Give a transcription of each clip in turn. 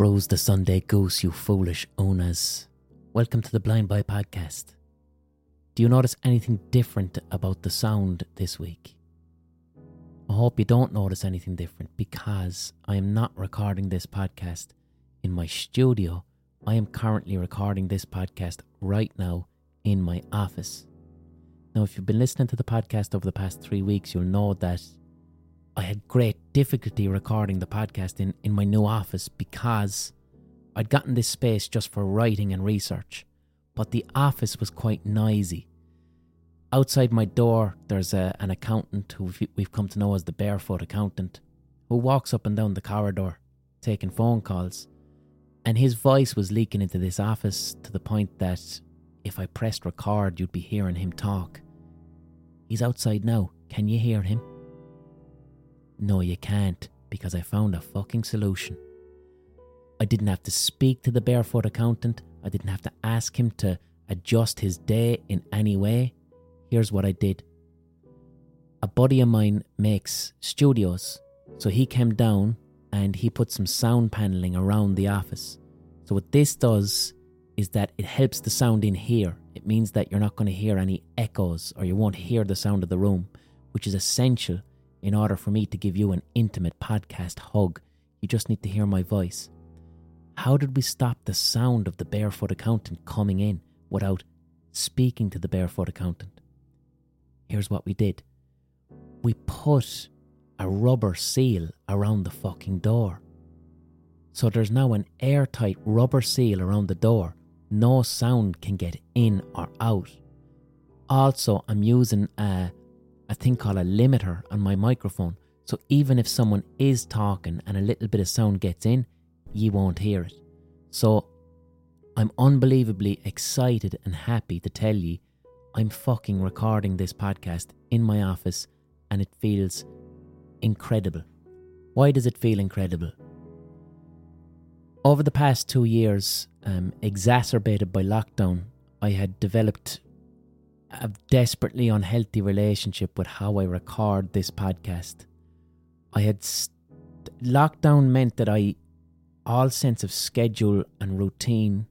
rose the Sunday goose, you foolish owners. Welcome to the Blind Boy Podcast. Do you notice anything different about the sound this week? I hope you don't notice anything different because I am not recording this podcast in my studio. I am currently recording this podcast right now in my office. Now, if you've been listening to the podcast over the past three weeks, you'll know that I had great difficulty recording the podcast in, in my new office because I'd gotten this space just for writing and research, but the office was quite noisy. Outside my door, there's a, an accountant who we've come to know as the barefoot accountant, who walks up and down the corridor taking phone calls. And his voice was leaking into this office to the point that if I pressed record, you'd be hearing him talk. He's outside now. Can you hear him? No, you can't, because I found a fucking solution. I didn't have to speak to the barefoot accountant. I didn't have to ask him to adjust his day in any way. Here's what I did. A buddy of mine makes studios, so he came down and he put some sound paneling around the office. So, what this does is that it helps the sound in here. It means that you're not going to hear any echoes or you won't hear the sound of the room, which is essential in order for me to give you an intimate podcast hug, you just need to hear my voice. How did we stop the sound of the barefoot accountant coming in without speaking to the barefoot accountant? Here's what we did we put a rubber seal around the fucking door. So there's now an airtight rubber seal around the door. No sound can get in or out. Also, I'm using a a thing called a limiter on my microphone. So even if someone is talking and a little bit of sound gets in, you won't hear it. So I'm unbelievably excited and happy to tell you I'm fucking recording this podcast in my office and it feels incredible. Why does it feel incredible? Over the past two years, um, exacerbated by lockdown, I had developed a desperately unhealthy relationship with how I record this podcast. I had st- lockdown meant that I all sense of schedule and routine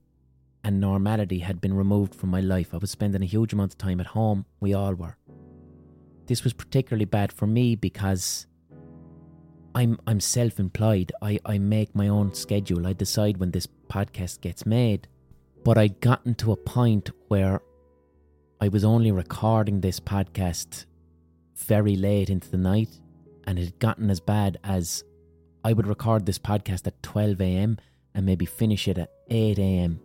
and normality had been removed from my life. I was spending a huge amount of time at home. We all were. This was particularly bad for me because I'm I'm self-employed. I, I make my own schedule. I decide when this podcast gets made. But I'd gotten to a point where I was only recording this podcast very late into the night, and it had gotten as bad as I would record this podcast at 12 a.m. and maybe finish it at 8 a.m.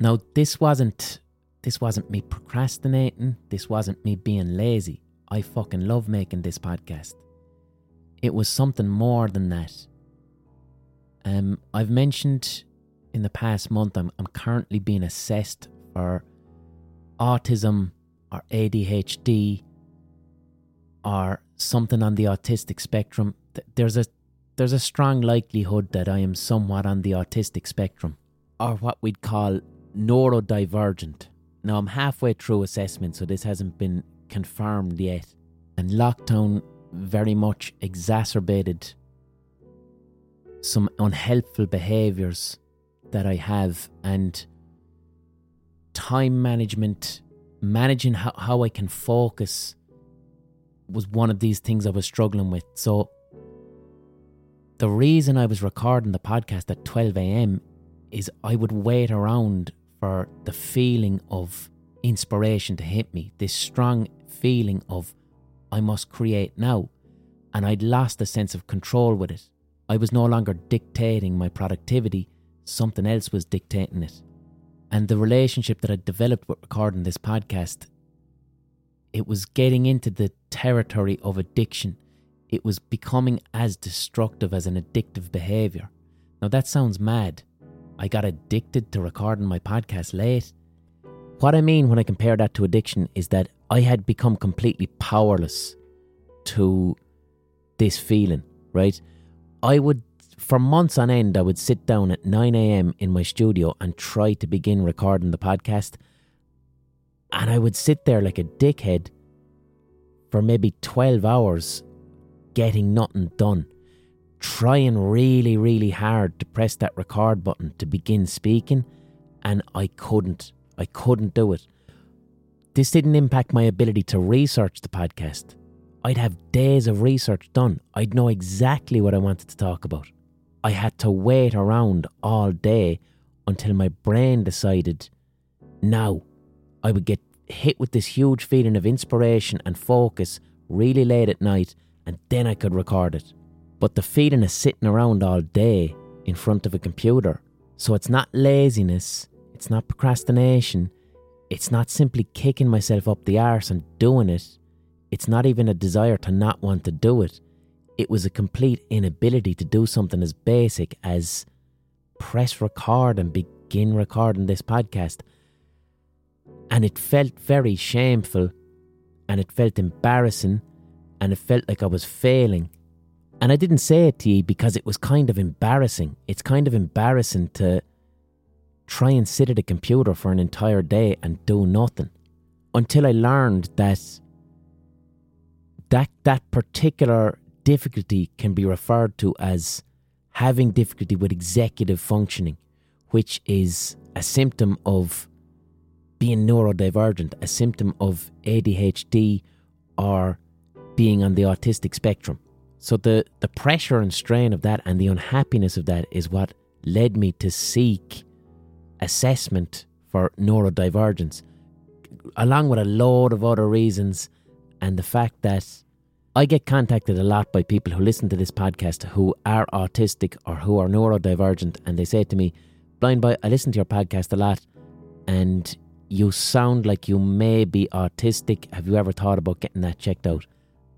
Now, this wasn't this wasn't me procrastinating. This wasn't me being lazy. I fucking love making this podcast. It was something more than that. Um, I've mentioned in the past month I'm, I'm currently being assessed for autism or ADHD or something on the autistic spectrum, there's a there's a strong likelihood that I am somewhat on the autistic spectrum, or what we'd call neurodivergent. Now I'm halfway through assessment, so this hasn't been confirmed yet. And lockdown very much exacerbated some unhelpful behaviours that I have, and time management, managing how, how I can focus was one of these things I was struggling with. So, the reason I was recording the podcast at 12 a.m. is I would wait around for the feeling of inspiration to hit me, this strong feeling of I must create now. And I'd lost a sense of control with it. I was no longer dictating my productivity, something else was dictating it. And the relationship that I developed with recording this podcast, it was getting into the territory of addiction. It was becoming as destructive as an addictive behavior. Now, that sounds mad. I got addicted to recording my podcast late. What I mean when I compare that to addiction is that I had become completely powerless to this feeling, right? I would for months on end, I would sit down at 9 a.m. in my studio and try to begin recording the podcast. And I would sit there like a dickhead for maybe 12 hours getting nothing done. trying really, really hard to press that record button to begin speaking, and I couldn't. I couldn't do it. This didn't impact my ability to research the podcast. I'd have days of research done. I'd know exactly what I wanted to talk about. I had to wait around all day until my brain decided now I would get hit with this huge feeling of inspiration and focus really late at night and then I could record it. But the feeling of sitting around all day in front of a computer, so it's not laziness, it's not procrastination, it's not simply kicking myself up the arse and doing it, it's not even a desire to not want to do it. It was a complete inability to do something as basic as press record and begin recording this podcast. And it felt very shameful and it felt embarrassing and it felt like I was failing. And I didn't say it to you because it was kind of embarrassing. It's kind of embarrassing to try and sit at a computer for an entire day and do nothing. Until I learned that that that particular difficulty can be referred to as having difficulty with executive functioning, which is a symptom of being neurodivergent, a symptom of ADHD or being on the autistic spectrum. So the, the pressure and strain of that and the unhappiness of that is what led me to seek assessment for neurodivergence, along with a load of other reasons, and the fact that I get contacted a lot by people who listen to this podcast who are autistic or who are neurodivergent, and they say to me, Blind Boy, I listen to your podcast a lot, and you sound like you may be autistic. Have you ever thought about getting that checked out?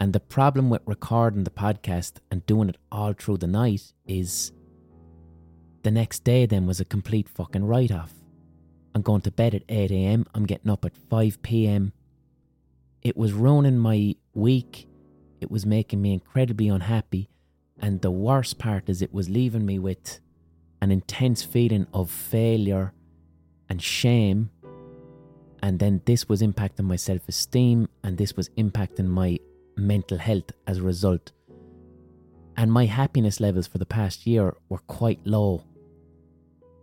And the problem with recording the podcast and doing it all through the night is the next day then was a complete fucking write off. I'm going to bed at 8 am, I'm getting up at 5 pm. It was ruining my week, it was making me incredibly unhappy, and the worst part is it was leaving me with an intense feeling of failure and shame. And then this was impacting my self esteem, and this was impacting my mental health as a result. And my happiness levels for the past year were quite low.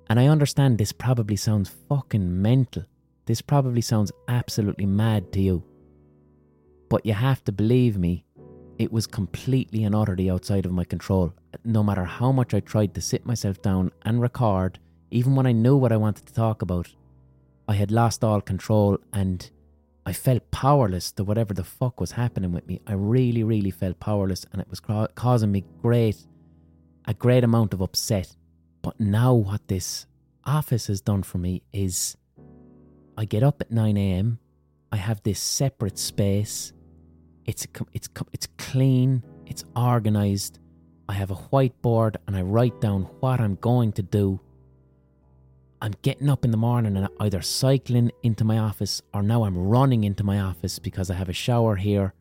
And I understand this probably sounds fucking mental. This probably sounds absolutely mad to you. But you have to believe me, it was completely and utterly outside of my control. No matter how much I tried to sit myself down and record, even when I knew what I wanted to talk about, I had lost all control and I felt powerless to whatever the fuck was happening with me. I really, really felt powerless, and it was ca- causing me great, a great amount of upset. But now, what this office has done for me is, I get up at nine a.m. I have this separate space. It's it's it's clean. It's organized. I have a whiteboard, and I write down what I'm going to do I'm getting up in the morning and either cycling into my office or now I'm running into my office because I have a shower here.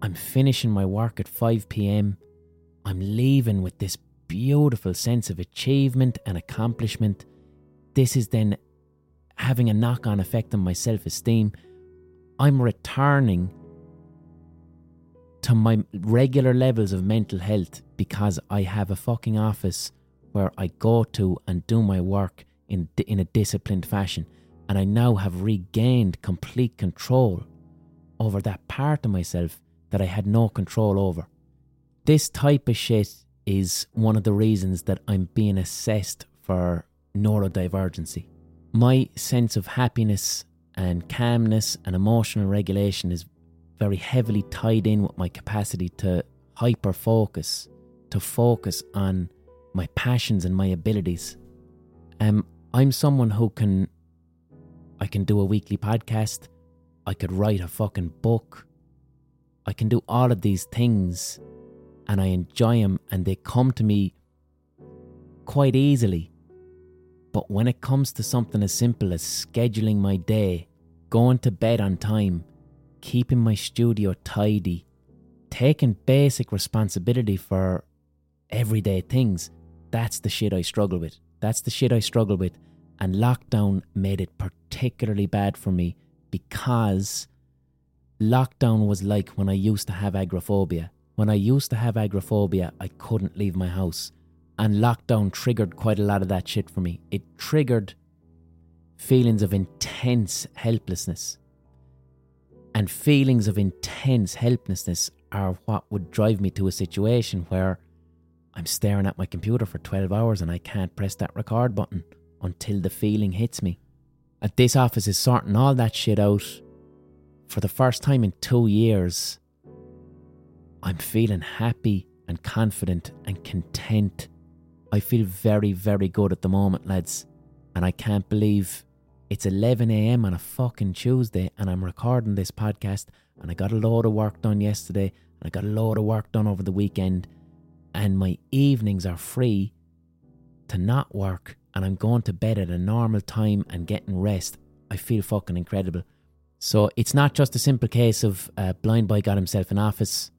I'm finishing my work at 5 pm. I'm leaving with this beautiful sense of achievement and accomplishment. This is then having a knock on effect on my self esteem. I'm returning to my regular levels of mental health because I have a fucking office where I go to and do my work in, in a disciplined fashion. And I now have regained complete control over that part of myself that I had no control over. This type of shit is one of the reasons that I'm being assessed for neurodivergency. My sense of happiness and calmness and emotional regulation is very heavily tied in with my capacity to hyper focus, to focus on my passions and my abilities. Um, I'm someone who can, I can do a weekly podcast. I could write a fucking book. I can do all of these things and I enjoy them and they come to me quite easily. But when it comes to something as simple as scheduling my day, going to bed on time, keeping my studio tidy, taking basic responsibility for everyday things, that's the shit I struggle with. That's the shit I struggle with. And lockdown made it particularly bad for me because lockdown was like when I used to have agoraphobia, When I used to have agoraphobia, I couldn't leave my house. And lockdown triggered quite a lot of that shit for me. It triggered feelings of intense helplessness. And feelings of intense helplessness are what would drive me to a situation where I'm staring at my computer for 12 hours and I can't press that record button until the feeling hits me. At this office is sorting all that shit out for the first time in two years I'm feeling happy and confident and content. I feel very, very good at the moment, lads. And I can't believe it's 11 a.m. on a fucking Tuesday and I'm recording this podcast. And I got a load of work done yesterday and I got a load of work done over the weekend. And my evenings are free to not work and I'm going to bed at a normal time and getting rest. I feel fucking incredible. So it's not just a simple case of uh, blind boy got himself an office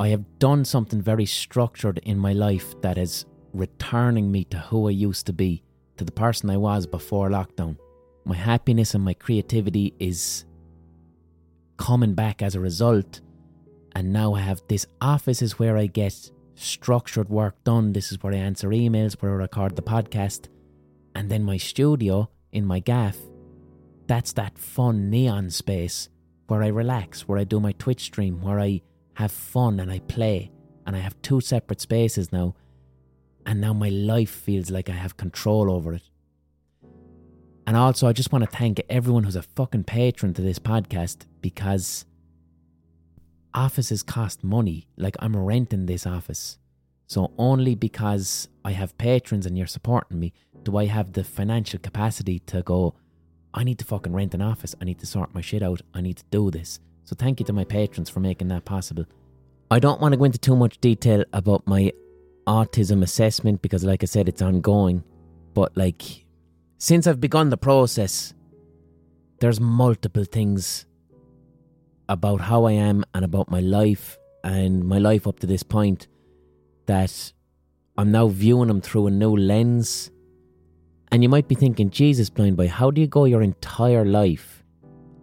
I have done something very structured in my life that is returning me to who I used to be, to the person I was before lockdown. My happiness and my creativity is coming back as a result. And now I have this office is where I get structured work done. This is where I answer emails, where I record the podcast. And then my studio in my gaff, that's that fun neon space where I relax, where I do my Twitch stream, where I have fun and I play. And I have two separate spaces now. And now my life feels like I have control over it. And also, I just want to thank everyone who's a fucking patron to this podcast because offices cost money. Like, I'm renting this office. So, only because I have patrons and you're supporting me do I have the financial capacity to go, I need to fucking rent an office. I need to sort my shit out. I need to do this. So thank you to my patrons for making that possible. I don't want to go into too much detail about my autism assessment because, like I said, it's ongoing. But, like, since I've begun the process, there's multiple things about how I am and about my life and my life up to this point that I'm now viewing them through a new lens. And you might be thinking, Jesus, blind boy, how do you go your entire life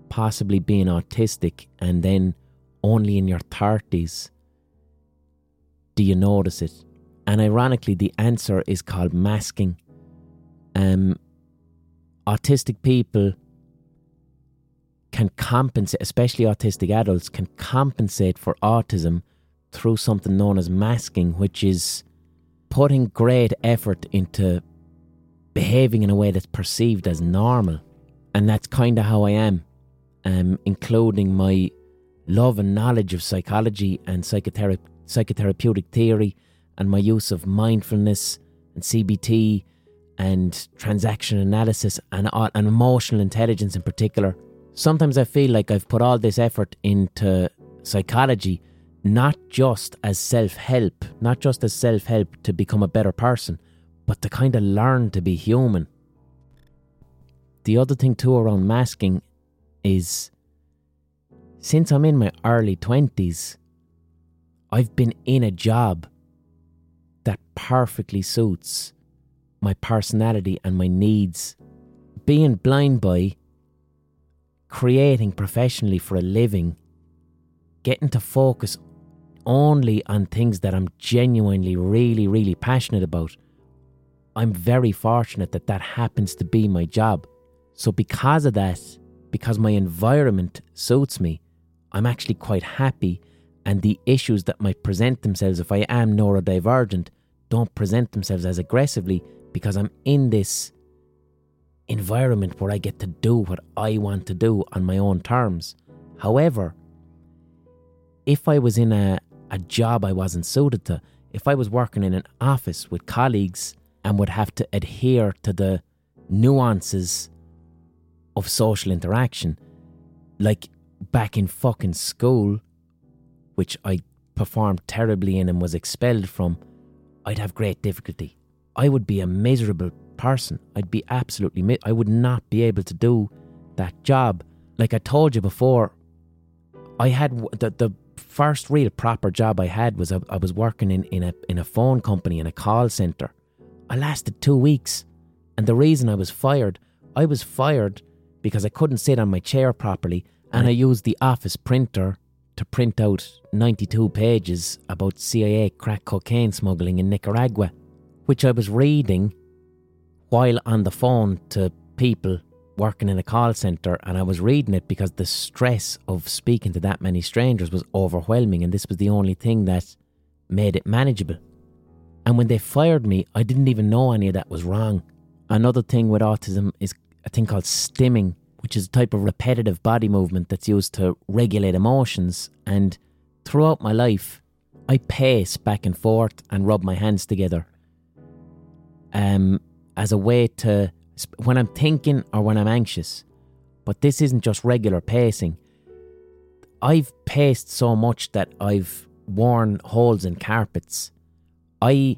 possibly being autistic and then only in your 30s do you notice it? And ironically, the answer is called masking. Um, autistic people can compensate, especially autistic adults, can compensate for autism through something known as masking, which is putting great effort into behaving in a way that's perceived as normal. And that's kind of how I am um, including my love and knowledge of psychology and psychothera- psychotherapeutic theory and my use of mindfulness and CBT and transaction analysis and, and emotional intelligence in particular. Sometimes I feel like I've put all this effort into psychology not just as self help, not just as self help to become a better person, but to kind of learn to be human. The other thing, too, around masking is since I'm in my early 20s, I've been in a job perfectly suits my personality and my needs. Being blind by creating professionally for a living, getting to focus only on things that I'm genuinely, really, really passionate about. I'm very fortunate that that happens to be my job. So, because of that, because my environment suits me, I'm actually quite happy. And the issues that might present themselves if I am neurodivergent don't present themselves as aggressively because I'm in this environment where I get to do what I want to do on my own terms. However, if I was in a, a job I wasn't suited to, if I was working in an office with colleagues and would have to adhere to the nuances of social interaction. Like back in fucking school, which I performed terribly in and was expelled from, I'd have great difficulty. I would be a miserable person. I'd be absolutely, mi- I would not be able to do that job. Like I told you before, I had the, the first real proper job I had was I, I was working in, in, a, in a phone company, in a call centre. I lasted two weeks. And the reason I was fired, I was fired because I couldn't sit on my chair properly and I used the office printer to print out 92 pages about CIA crack cocaine smuggling in Nicaragua, which I was reading while on the phone to people working in a call centre. And I was reading it because the stress of speaking to that many strangers was overwhelming, and this was the only thing that made it manageable. And when they fired me, I didn't even know any of that was wrong. Another thing with autism is a thing called stimming, which is a type of repetitive body movement that's used to regulate emotions. And throughout my life, I pace back and forth and rub my hands together um, as a way to, when I'm thinking or when I'm anxious. But this isn't just regular pacing. I've paced so much that I've worn holes in carpets. I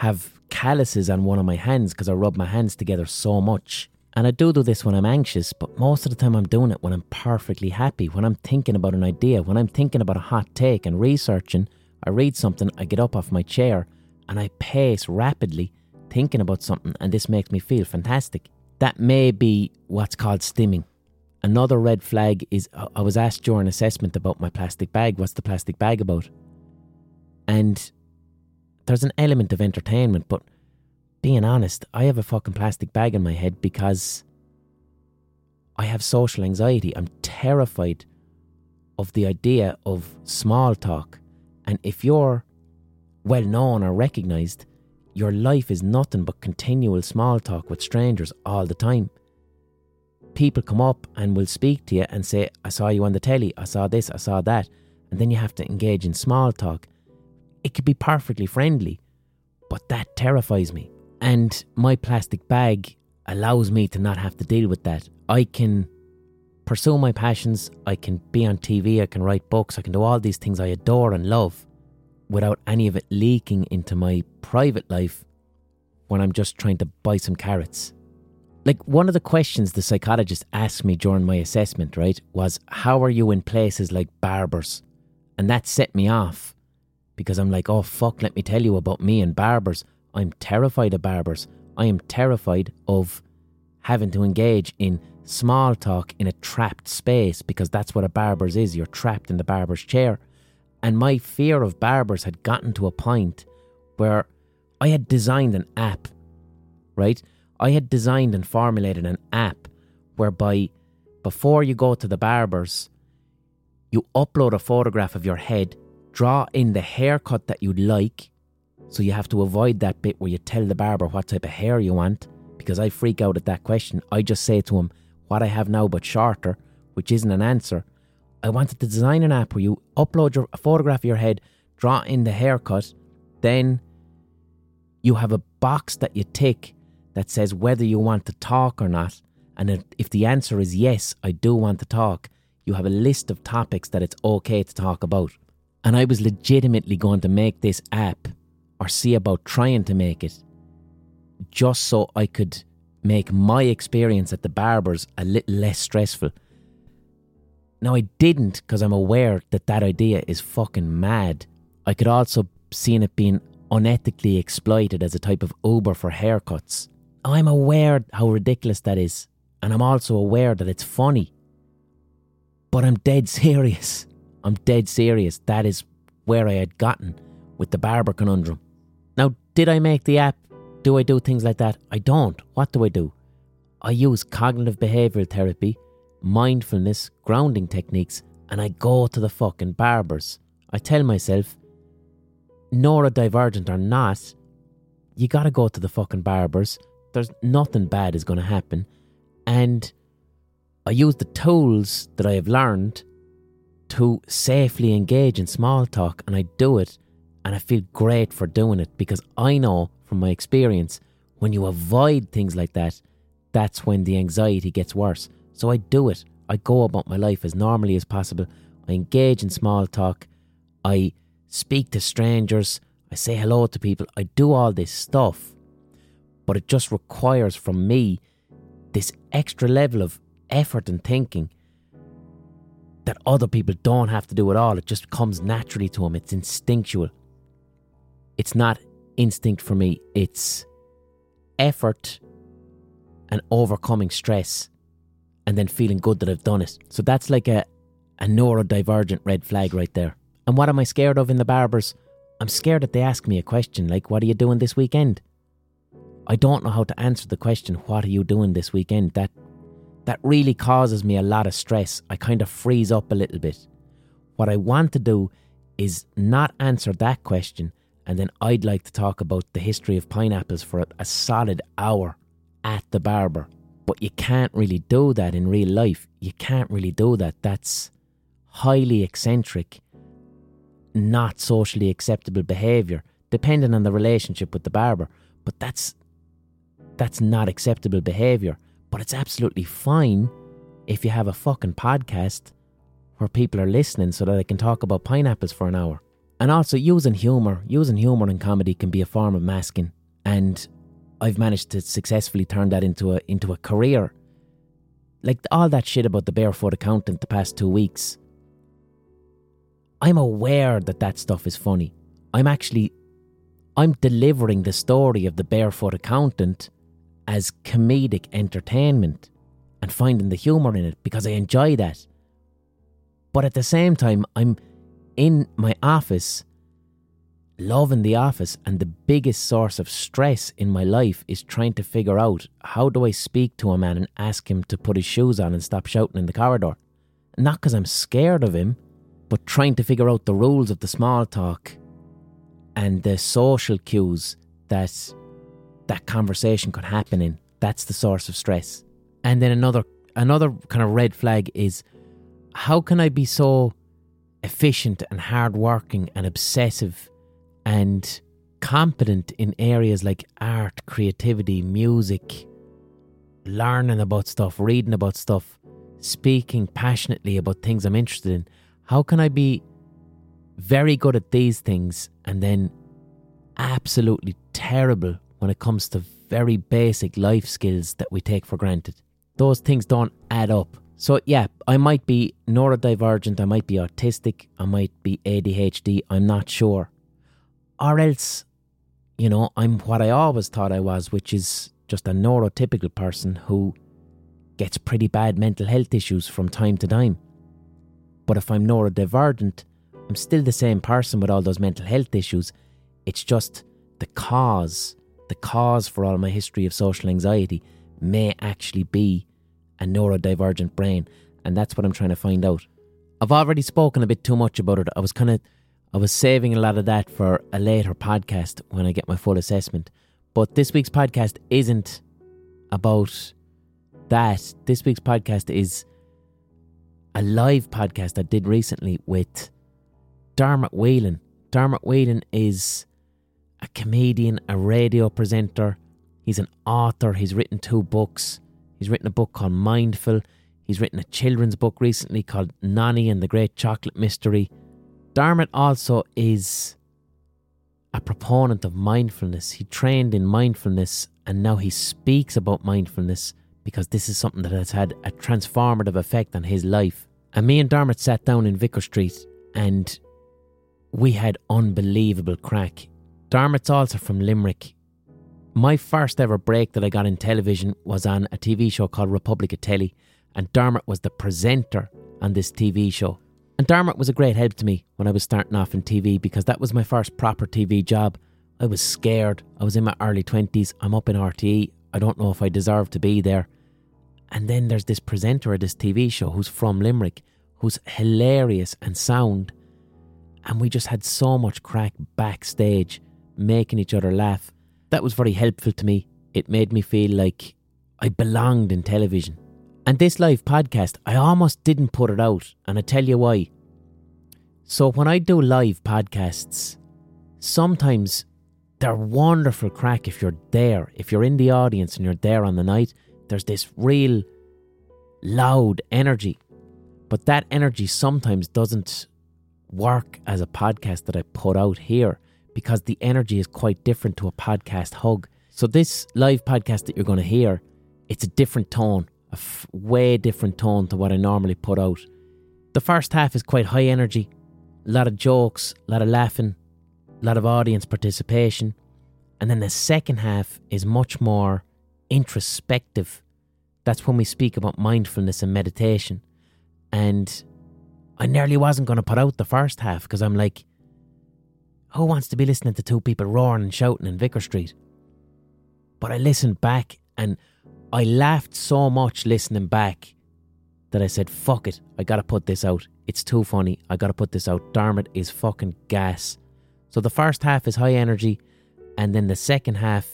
have calluses on one of my hands because I rub my hands together so much. And I do do this when I'm anxious, but most of the time I'm doing it when I'm perfectly happy, when I'm thinking about an idea, when I'm thinking about a hot take and researching. I read something, I get up off my chair, and I pace rapidly, thinking about something, and this makes me feel fantastic. That may be what's called stimming. Another red flag is I was asked during assessment about my plastic bag. What's the plastic bag about? And there's an element of entertainment, but being honest, I have a fucking plastic bag in my head because I have social anxiety. I'm terrified of the idea of small talk. And if you're well known or recognized, your life is nothing but continual small talk with strangers all the time. People come up and will speak to you and say, I saw you on the telly, I saw this, I saw that. And then you have to engage in small talk. It could be perfectly friendly, but that terrifies me. And my plastic bag allows me to not have to deal with that. I can pursue my passions, I can be on TV, I can write books, I can do all these things I adore and love without any of it leaking into my private life when I'm just trying to buy some carrots. Like one of the questions the psychologist asked me during my assessment, right, was how are you in places like barbers? And that set me off because I'm like, oh fuck, let me tell you about me and barbers. I'm terrified of barbers. I am terrified of having to engage in small talk in a trapped space because that's what a barber's is. You're trapped in the barber's chair. And my fear of barbers had gotten to a point where I had designed an app, right? I had designed and formulated an app whereby before you go to the barbers, you upload a photograph of your head, draw in the haircut that you'd like, so you have to avoid that bit where you tell the barber what type of hair you want, because I freak out at that question. I just say to him, what I have now but shorter, which isn't an answer. I wanted to design an app where you upload your, a photograph of your head, draw in the haircut, then you have a box that you tick that says whether you want to talk or not. And if the answer is yes, I do want to talk, you have a list of topics that it's okay to talk about. And I was legitimately going to make this app or see about trying to make it just so I could make my experience at the barber's a little less stressful. Now, I didn't because I'm aware that that idea is fucking mad. I could also see it being unethically exploited as a type of Uber for haircuts. I'm aware how ridiculous that is, and I'm also aware that it's funny. But I'm dead serious. I'm dead serious. That is where I had gotten with the barber conundrum. Did I make the app? Do I do things like that? I don't. What do I do? I use cognitive behavioural therapy, mindfulness, grounding techniques, and I go to the fucking barbers. I tell myself, neurodivergent or not, you gotta go to the fucking barbers. There's nothing bad is gonna happen. And I use the tools that I have learned to safely engage in small talk, and I do it and I feel great for doing it because I know from my experience when you avoid things like that, that's when the anxiety gets worse. So I do it. I go about my life as normally as possible. I engage in small talk. I speak to strangers. I say hello to people. I do all this stuff. But it just requires from me this extra level of effort and thinking that other people don't have to do at all. It just comes naturally to them. It's instinctual it's not instinct for me, it's effort and overcoming stress and then feeling good that I've done it. So that's like a a neurodivergent red flag right there. And what am I scared of in the barbers? I'm scared that they ask me a question like, What are you doing this weekend? I don't know how to answer the question, What are you doing this weekend? That that really causes me a lot of stress. I kind of freeze up a little bit. What I want to do is not answer that question, and then I'd like to talk about the history of pineapples for a solid hour at the barber. But you can't really do that in real life. You can't really do that. That's highly eccentric, not socially acceptable behaviour, depending on the relationship with the barber. But that's that's not acceptable behaviour. But it's absolutely fine if you have a fucking podcast where people are listening so that they can talk about pineapples for an hour. And also using humour, using humour in comedy can be a form of masking. And I've managed to successfully turn that into a into a career. Like all that shit about the barefoot accountant the past two weeks. I'm aware that that stuff is funny. I'm actually I'm delivering the story of the barefoot accountant as comedic entertainment and finding the humour in it because I enjoy that. But at the same time, I'm in my office, loving the office, and the biggest source of stress in my life is trying to figure out how do I speak to a man and ask him to put his shoes on and stop shouting in the corridor. Not because I'm scared of him, but trying to figure out the rules of the small talk and the social cues that that conversation could happen in. That's the source of stress. And then another another kind of red flag is how can I be so efficient and hardworking and obsessive and competent in areas like art, creativity, music, learning about stuff, reading about stuff, speaking passionately about things I'm interested in. How can I be very good at these things and then absolutely terrible when it comes to very basic life skills that we take for granted. Those things don't add up. So, yeah, I might be neurodivergent, I might be autistic, I might be ADHD, I'm not sure. Or else, you know, I'm what I always thought I was, which is just a neurotypical person who gets pretty bad mental health issues from time to time. But if I'm neurodivergent, I'm still the same person with all those mental health issues. It's just the cause the cause for all my history of social anxiety may actually be a neurodivergent brain, and that's what I'm trying to find out. I've already spoken a bit too much about it. I was kind of I was saving a lot of that for a later podcast when I get my full assessment. But this week's podcast isn't about that. This week's podcast is a live podcast I did recently with Dermot Whelan. Dermot Whelan is a comedian, a radio presenter. He's an author. He's written two books. He's written a book called Mindful. He's written a children's book recently called Nanny and the Great Chocolate Mystery. Dermot also is a proponent of mindfulness. He trained in mindfulness and now he speaks about mindfulness because this is something that has had a transformative effect on his life. And me and Dermot sat down in Vicar Street and we had unbelievable craic. Dermot's also from Limerick. My first ever break that I got in television was on a TV show called Republic of Telly, and Dermot was the presenter on this TV show. And Dermot was a great help to me when I was starting off in TV because that was my first proper TV job. I was scared. I was in my early 20s. I'm up in RTE. I don't know if I deserve to be there. And then there's this presenter of this TV show who's from Limerick, who's hilarious and sound. And we just had so much craic backstage making each other laugh. That was very helpful to me. It made me feel like I belonged in television. And this live podcast, I almost didn't put it out, and I tell you why. So, when I do live podcasts, sometimes they're wonderful craic if you're there. If you're in the audience and you're there on the night, there's this real loud energy. But that energy sometimes doesn't work as a podcast that I put out here because the energy is quite different to a podcast hug. So this live podcast that you're going to hear, it's a different tone, a f- way different tone to what I normally put out. The first half is quite high energy, a lot of jokes, a lot of laughing, a lot of audience participation. And then the second half is much more introspective. That's when we speak about mindfulness and meditation. And I nearly wasn't going to put out the first half because I'm like, who wants to be listening to two people roaring and shouting in Vicar Street? But I listened back and I laughed so much listening back that I said, fuck it, I gotta put this out. It's too funny, I gotta put this out. Dermot is fucking gas. So the first half is high energy, and then the second half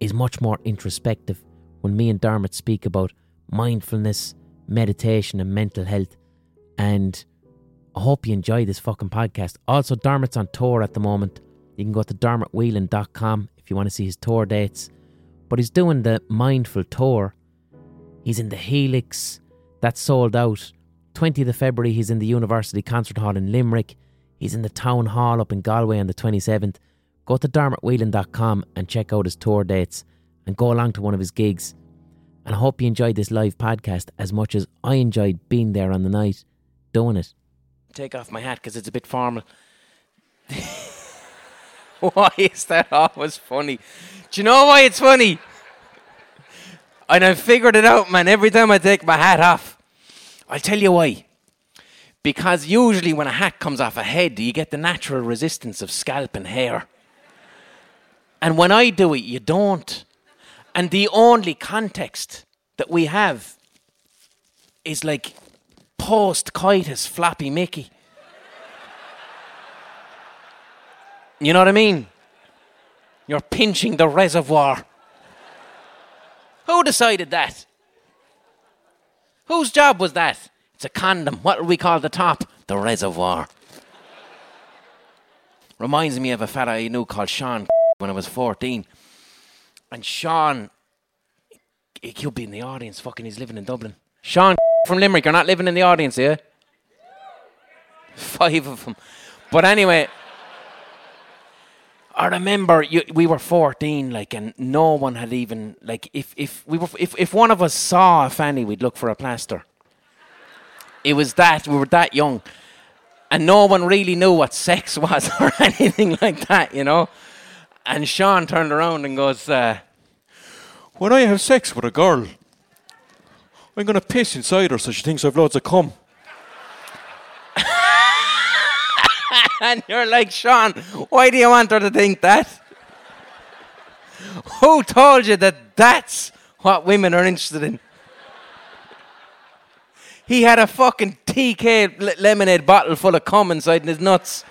is much more introspective when me and Dermot speak about mindfulness, meditation, and mental health. And I hope you enjoy this fucking podcast. Also, Dermot's on tour at the moment. You can go to dermotwhelan.com if you want to see his tour dates. But he's doing the Mindful Tour. He's in the Helix. That's sold out. 20th of February, he's in the University Concert Hall in Limerick. He's in the Town Hall up in Galway on the 27th. Go to dermotwhelan.com and check out his tour dates and go along to one of his gigs. And I hope you enjoyed this live podcast as much as I enjoyed being there on the night doing it. Take off my hat because it's a bit formal. why is that always funny? Do you know why it's funny? And I figured it out, man, every time I take my hat off. I'll tell you why. Because usually when a hat comes off a head, you get the natural resistance of scalp and hair. And when I do it, you don't. And the only context that we have is like post coitus flappy Mickey. You know what I mean? You're pinching the reservoir. Who decided that? Whose job was that? It's a condom. What do we call the top? The reservoir. Reminds me of a fella I knew called Sean when I was 14. And Sean, he could be in the audience. Fucking, he's living in Dublin. Sean from Limerick, you're not living in the audience, here. Five of them. But anyway, I remember you, we were 14, like, and no one had even like if if we were if if one of us saw a fanny, we'd look for a plaster. It was that we were that young, and no one really knew what sex was or anything like that, you know. And Sean turned around and goes, uh, "When I have sex with a girl, I'm gonna piss inside her so she thinks I've loads of cum." and you're like, Sean, why do you want her to think that? Who told you that that's what women are interested in? He had a fucking TK lemonade bottle full of cum inside his nuts.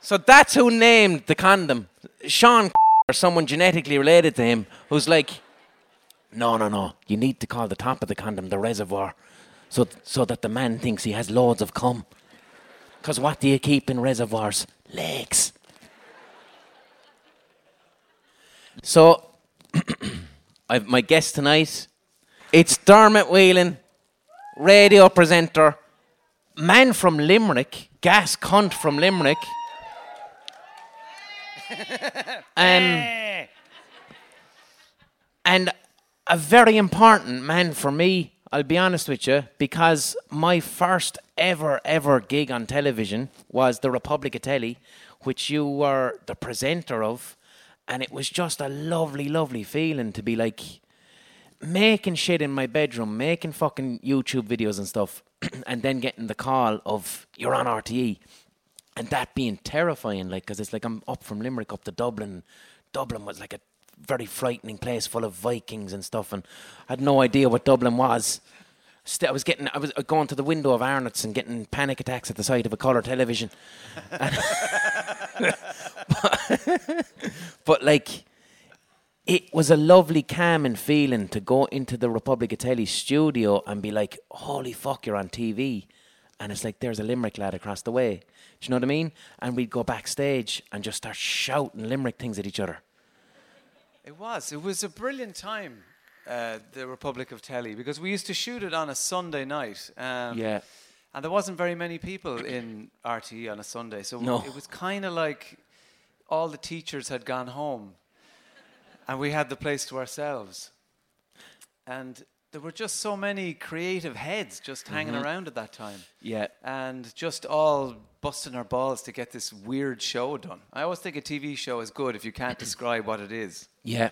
So that's who named the condom. Sean or someone genetically related to him who's like, no, no, no. You need to call the top of the condom the reservoir so, so that the man thinks he has loads of cum. Because what do you keep in reservoirs? Legs. So, I've my guest tonight. It's Dermot Whelan, radio presenter, man from Limerick, gas cunt from Limerick. um, and a very important man for me I'll be honest with you, because my first ever, ever gig on television was the Republic of Telly, which you were the presenter of. And it was just a lovely, lovely feeling to be like making shit in my bedroom, making fucking YouTube videos and stuff, and then getting the call of you're on RTE. And that being terrifying, like, because it's like I'm up from Limerick up to Dublin. Dublin was like a very frightening place full of Vikings and stuff, and I had no idea what Dublin was. I was getting, I was uh, going to the window of Arnott's and getting panic attacks at the sight of a colour television. but, but, like, it was a lovely, calming feeling to go into the Republic of Telly studio and be like, "Holy fuck, you're on TV!" And it's like there's a Limerick lad across the way. Do you know what I mean? And we'd go backstage and just start shouting Limerick things at each other. It was. It was a brilliant time, uh, the Republic of Telly, because we used to shoot it on a Sunday night. Um, yeah. And there wasn't very many people in RTE on a Sunday, so no. it was kind of like all the teachers had gone home, and we had the place to ourselves. And there were just so many creative heads just hanging mm-hmm. around at that time. Yeah. And just all busting our balls to get this weird show done. I always think a TV show is good if you can't describe what it is. Yeah.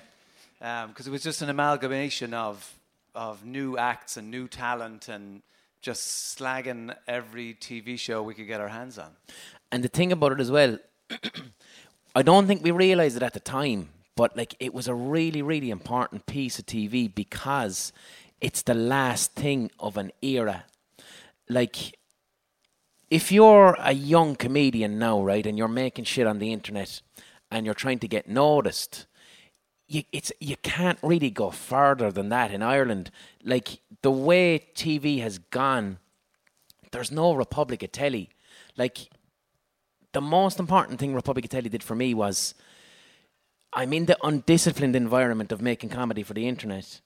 Because um, it was just an amalgamation of of new acts and new talent and just slagging every TV show we could get our hands on. And the thing about it as well, I don't think we realized it at the time, but like it was a really, really important piece of TV because it's the last thing of an era. Like, if you're a young comedian now, right, and you're making shit on the internet and you're trying to get noticed, you, it's you can't really go further than that in Ireland. Like the way TV has gone, there's no Republic of Telly. Like the most important thing Republic of Telly did for me was I'm in the undisciplined environment of making comedy for the internet.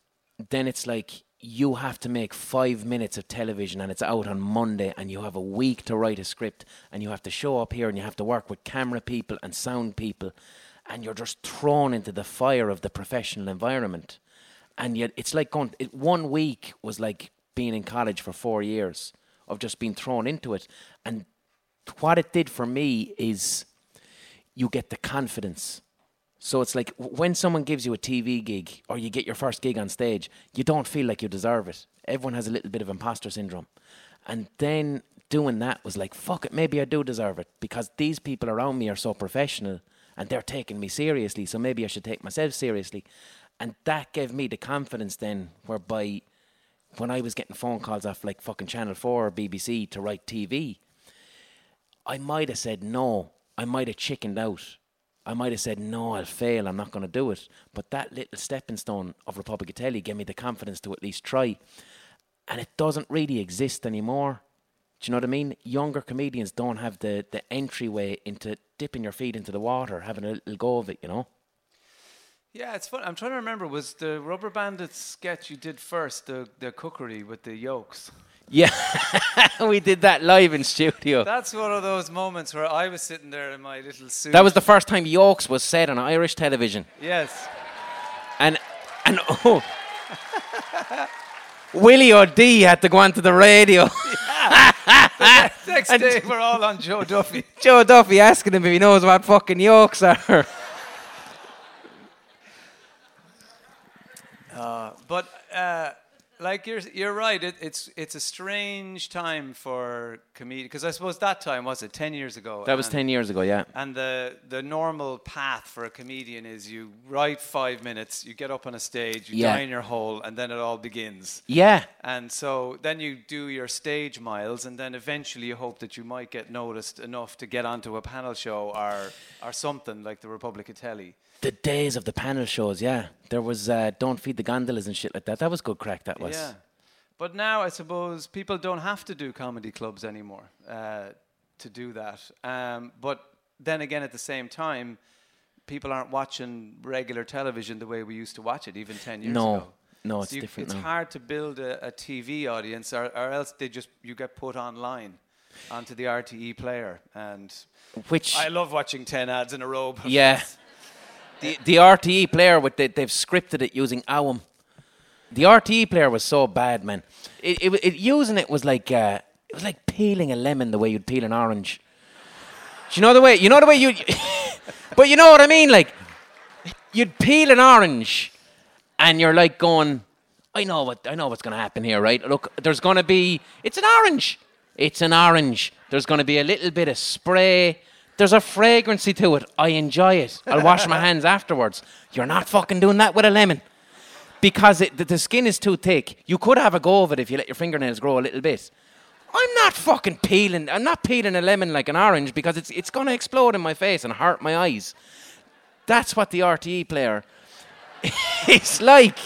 Then it's like you have to make five minutes of television and it's out on Monday and you have a week to write a script and you have to show up here and you have to work with camera people and sound people and you're just thrown into the fire of the professional environment. And yet it's like going, it, one week was like being in college for four years of just being thrown into it. And what it did for me is you get the confidence. So it's like when someone gives you a TV gig or you get your first gig on stage, you don't feel like you deserve it. Everyone has a little bit of imposter syndrome. And then doing that was like, fuck it, maybe I do deserve it because these people around me are so professional and they're taking me seriously, so maybe I should take myself seriously. And that gave me the confidence then, whereby when I was getting phone calls off like fucking Channel 4 or BBC to write TV, I might have said no. I might have chickened out. I might have said, no, I'll fail, I'm not going to do it. But that little stepping stone of Republic Telly gave me the confidence to at least try. And it doesn't really exist anymore. Do you know what I mean? Younger comedians don't have the, the entryway into dipping your feet into the water, having a little go of it, you know? Yeah, it's fun. I'm trying to remember, was the Rubber Bandits sketch you did first, the, the cookery with the yolks? Yeah, we did that live in studio. That's one of those moments where I was sitting there in my little suit. That was the first time yolks was said on Irish television. Yes. And, and oh. Willie O'Dea had to go onto the radio. the next day, we're all on Joe Duffy. Joe Duffy asking him if he knows what fucking yolks are. Uh, but uh, like you're you're right. It, it's it's a strange time for comedians because I suppose that time was it ten years ago. That was ten years ago, yeah. And the the normal path for a comedian is you write five minutes, you get up on a stage, you Yeah. die in your hole, and then it all begins. Yeah, And so then you do your stage miles, and then eventually you hope that you might get noticed enough to get onto a panel show or or something like the Republic of Telly. The days of the panel shows. Yeah, there was uh, "Don't Feed the Gondolas" and shit like that. That was good craic. That was. Yeah. But now I suppose people don't have to do comedy clubs anymore uh, to do that. Um, but then again, at the same time, people aren't watching regular television the way we used to watch it even 10 years No. ago. No, No, it's So you- different It's now. hard to build a, a TV audience, or, or else they just you get put online onto the RTE player. And Which I love watching 10 ads in a row. Yeah. The, the RTE player, with the, they've scripted it using Awam. The RTE player was so bad, man. It, it, it using it was like uh, it was like peeling a lemon the way you'd peel an orange. Do you know the way? You know the way you. but you know what I mean? Like you'd peel an orange, and you're like going, I know what I know what's going to happen here, right? Look, there's going to be it's an orange. It's an orange. There's going to be a little bit of spray. There's a fragrancy to it. I enjoy it. I'll wash my hands afterwards. You're not fucking doing that with a lemon. Because it, the, the skin is too thick. You could have a go of it if you let your fingernails grow a little bit. I'm not fucking peeling. I'm not peeling a lemon like an orange because it's it's going to explode in my face and hurt my eyes. That's what the RTE player is like.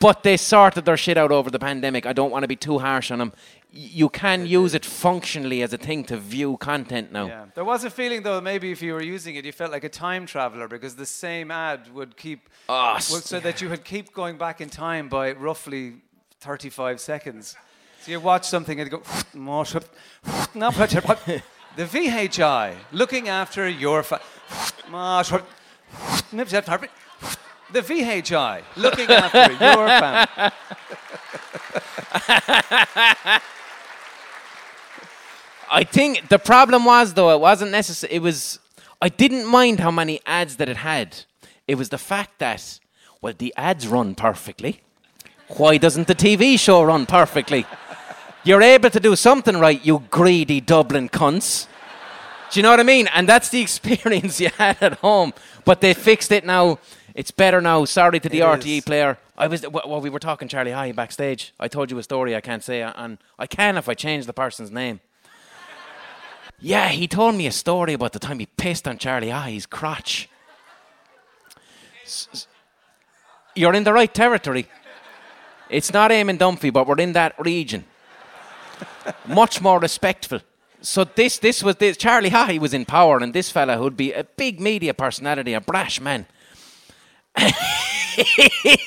But they sorted their shit out over the pandemic. I don't want to be too harsh on them. You can use it functionally as a thing to view content now. Yeah. There was a feeling though maybe if you were using it you felt like a time traveler because the same ad would keep Ah, would- so that you would keep going back in time by roughly 35 seconds. So you watch something and go the VHI looking after your fa- the VHI looking after your family. I think the problem was though it wasn't necessary. It was I didn't mind how many ads that it had. It was the fact that well the ads run perfectly. Why doesn't the TV show run perfectly? You're able to do something right, you greedy Dublin cunts. Do you know what I mean? And that's the experience you had at home. But they fixed it now. It's better now. Sorry to the It RTE is. player. I was well. We were talking Charlie Haughey backstage. I told you a story. I can't say, and I can if I change the person's name. Yeah, he told me a story about the time he pissed on Charlie ah, Haughey's crotch. S- You're in the right territory. It's not Eamon Dunphy, but we're in that region. Much more respectful. So this this was this Charlie ah, Haughey was in power, and this fella who'd be a big media personality, a brash man.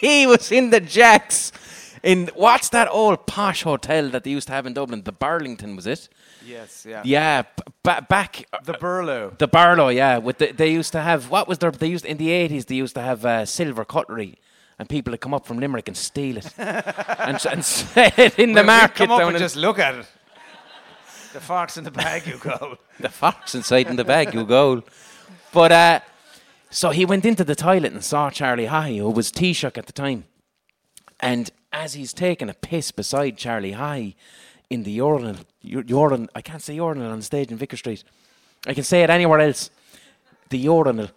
he was in the Jacks. In what's that old posh hotel that they used to have in Dublin? The Burlington was it? Yes, yeah. Yeah, ba- back The Burlow. the Barlow, yeah. With the, they used to have what was there? They used in the eighties. They used to have uh, silver cutlery, and people would come up from Limerick and steal it and, and sell it in the we'd market. Come up down and just look at it. The fox in the bag, you go. the fox inside in the bag, you go. But uh, so he went into the toilet and saw Charlie Haughey, who was Taoiseach at the time. And as he's taking a piss beside Charlie Haughey in the urinal, u- urinal, I can't say urinal on the stage in Vicar Street. I can say it anywhere else. The urinal.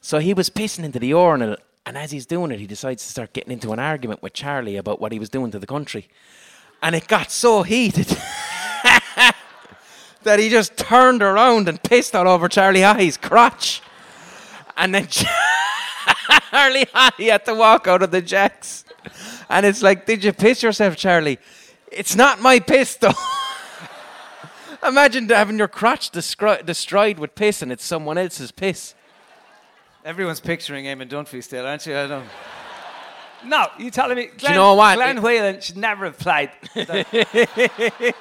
So he was pissing into the urinal, and as he's doing it, he decides to start getting into an argument with Charlie about what he was doing to the country. And it got so heated that he just turned around and pissed all over Charlie Haughey's crotch. And then Charlie Haughey had to walk out of the jacks. And it's like, did you piss yourself, Charlie? It's not my piss, though. Imagine having your crotch descri- destroyed with piss and it's someone else's piss. Everyone's picturing Eamon Dunphy still, aren't you? I don't. No, you're telling me? Glenn, know what? Glenn It- Whelan should never have played.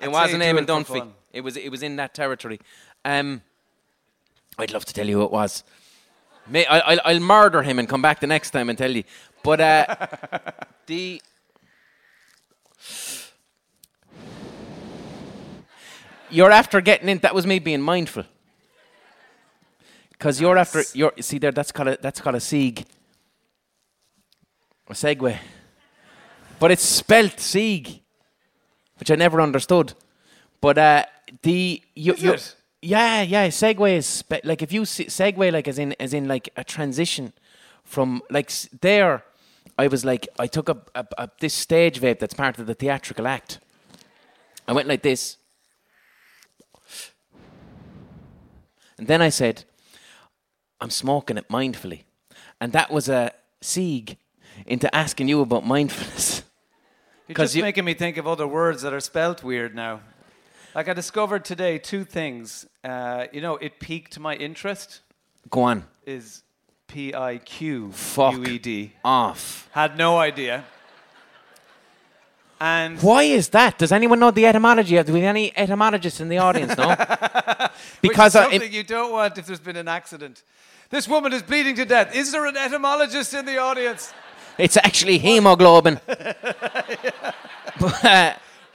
It wasn't Eamon Dunphy. It was it was in that territory. Um, I'd love to tell you who it was. May, I, I'll, I'll murder him and come back the next time and tell you. But uh, the you're after getting in. That was me being mindful. Because you're after you're see there. That's called a that's called a sieg. A segue. But it's spelt sieg which I never understood. But uh, the you, you yeah yeah segue is spe- like if you see, segue like as in as in like a transition from like s- there. I was like I took up a, a, this stage vape that's part of the theatrical act. I went like this, and then I said, "I'm smoking it mindfully," and that was a sieg into asking you about mindfulness. You're just you- making me think of other words that are spelt weird now. Like I discovered today two things. Uh, you know, it piqued my interest. Go on. Is P I Q. U E D. Off. Had no idea. And Why is that? Does anyone know the etymology? Do we have any etymologists in the audience? No. Which because is uh, it- something you don't want if there's been an accident. This woman is bleeding to death. Is there an etymologist in the audience? it's actually hemoglobin.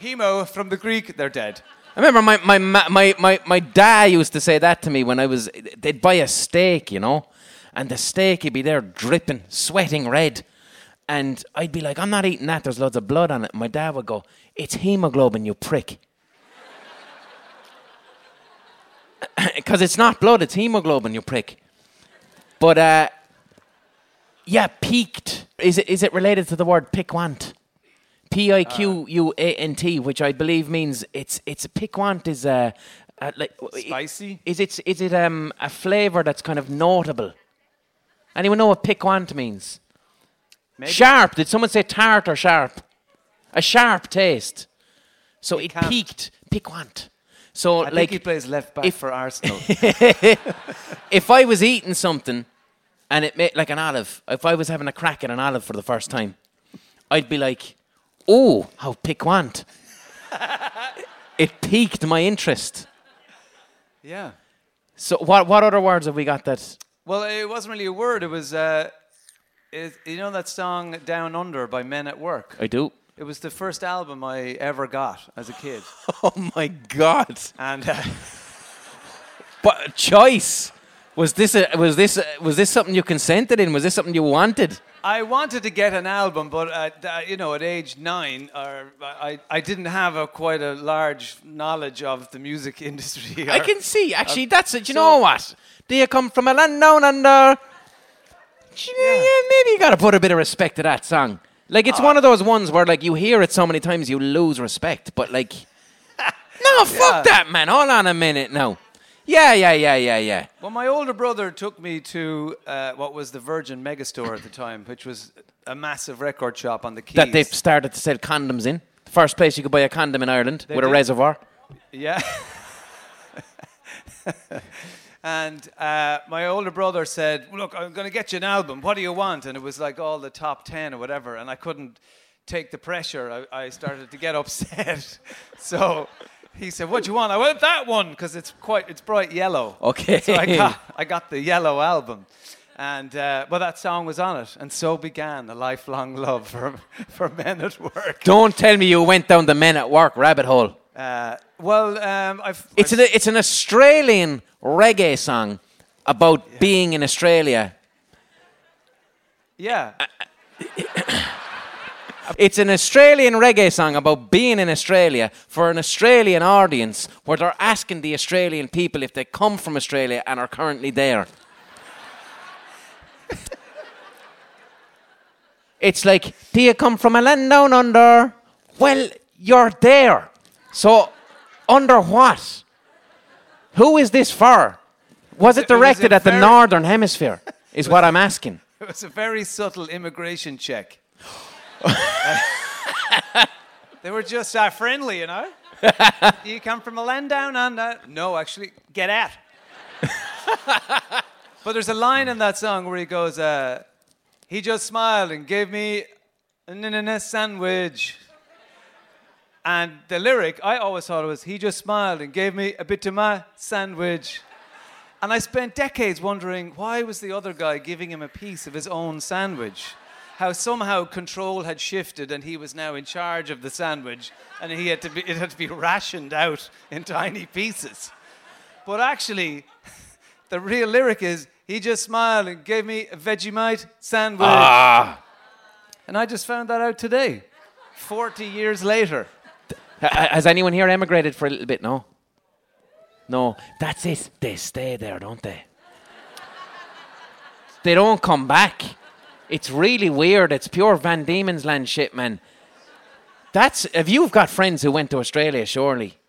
Hemo from the Greek, they're dead. I remember my, my, my, my, my dad used to say that to me when I was. They'd buy a steak, you know, and the steak would be there dripping, sweating red. And I'd be like, I'm not eating that. There's loads of blood on it. My dad would go, It's hemoglobin, you prick. Because it's not blood, it's hemoglobin, you prick. But, uh, yeah, peaked. Is it, is it related to the word piquant? P I Q U A N T, which I believe means it's it's piquant is uh, uh like Spicy? Is it is it um a flavour that's kind of notable? Anyone know what piquant means? Maybe. Sharp. Did someone say tart or sharp? A sharp taste. So it Piquant. peaked piquant. So I like think he plays left back if- for Arsenal. if I was eating something and it made like an olive, if I was having a crack at an olive for the first time, I'd be like, "Oh, how piquant!" it piqued my interest. yeah. So, what what other words have we got that? Well, it wasn't really a word. It was, uh, it, you know that song "Down Under" by Men at Work. I do. It was the first album I ever got as a kid, Oh my God! and uh, But choice Was this a, was this a, was this something you consented in? Was this something you wanted? I wanted to get an album, but at, uh, you know, at age nine, or I, I didn't have a quite a large knowledge of the music industry. I can see. Actually, that's it. You so know what? Do you come from a land down under? Yeah. maybe you got to put a bit of respect to that song. Like it's uh, one of those ones where like you hear it so many times you lose respect, but like, no, fuck yeah. that, man. Hold on a minute now. Yeah, yeah, yeah, yeah, yeah. Well, my older brother took me to uh, what was the Virgin Megastore at the time, which was a massive record shop on the Quays. That they've started to sell condoms in. The first place you could buy a condom in Ireland they with did. a reservoir. Yeah. and uh, my older brother said, "Look, I'm going to get you an album. What do you want?" And it was like all the top ten or whatever, and I couldn't take the pressure. I, I started to get upset, so he said, "What do you want?" I went that one because it's quite it's bright yellow. Okay. So I got I got the yellow album, and uh, well, that song was on it, and so began a lifelong love for for Men at Work. Don't tell me you went down the Men at Work rabbit hole. Uh, well, um, I've, it's I've an it's an Australian reggae song about yeah. being in Australia. Yeah. Uh, it's an Australian reggae song about being in Australia for an Australian audience where they're asking the Australian people if they come from Australia and are currently there. it's like, do you come from a land down under? Well, you're there. So, under what? Who is this for? Was it directed at the Northern Hemisphere? Is what I'm asking. It was a very subtle immigration check. they were just uh, friendly, you know. you come from a land down under? No, actually, get out. but there's a line in that song where he goes, uh, "He just smiled and gave me a sandwich." And the lyric, I always thought it was, "He just smiled and gave me a bit of my sandwich." And I spent decades wondering why was the other guy giving him a piece of his own sandwich how somehow control had shifted and he was now in charge of the sandwich and he had to be, it had to be rationed out in tiny pieces. But actually, the real lyric is he just smiled and gave me a Vegemite sandwich. Ah. And I just found that out today, 40 years later. Has anyone here emigrated for a little bit? No. No, that's it. They stay there, don't they? They don't come back. It's really weird. It's pure Van Diemen's Land shit, man. That's if you've got friends who went to Australia, surely?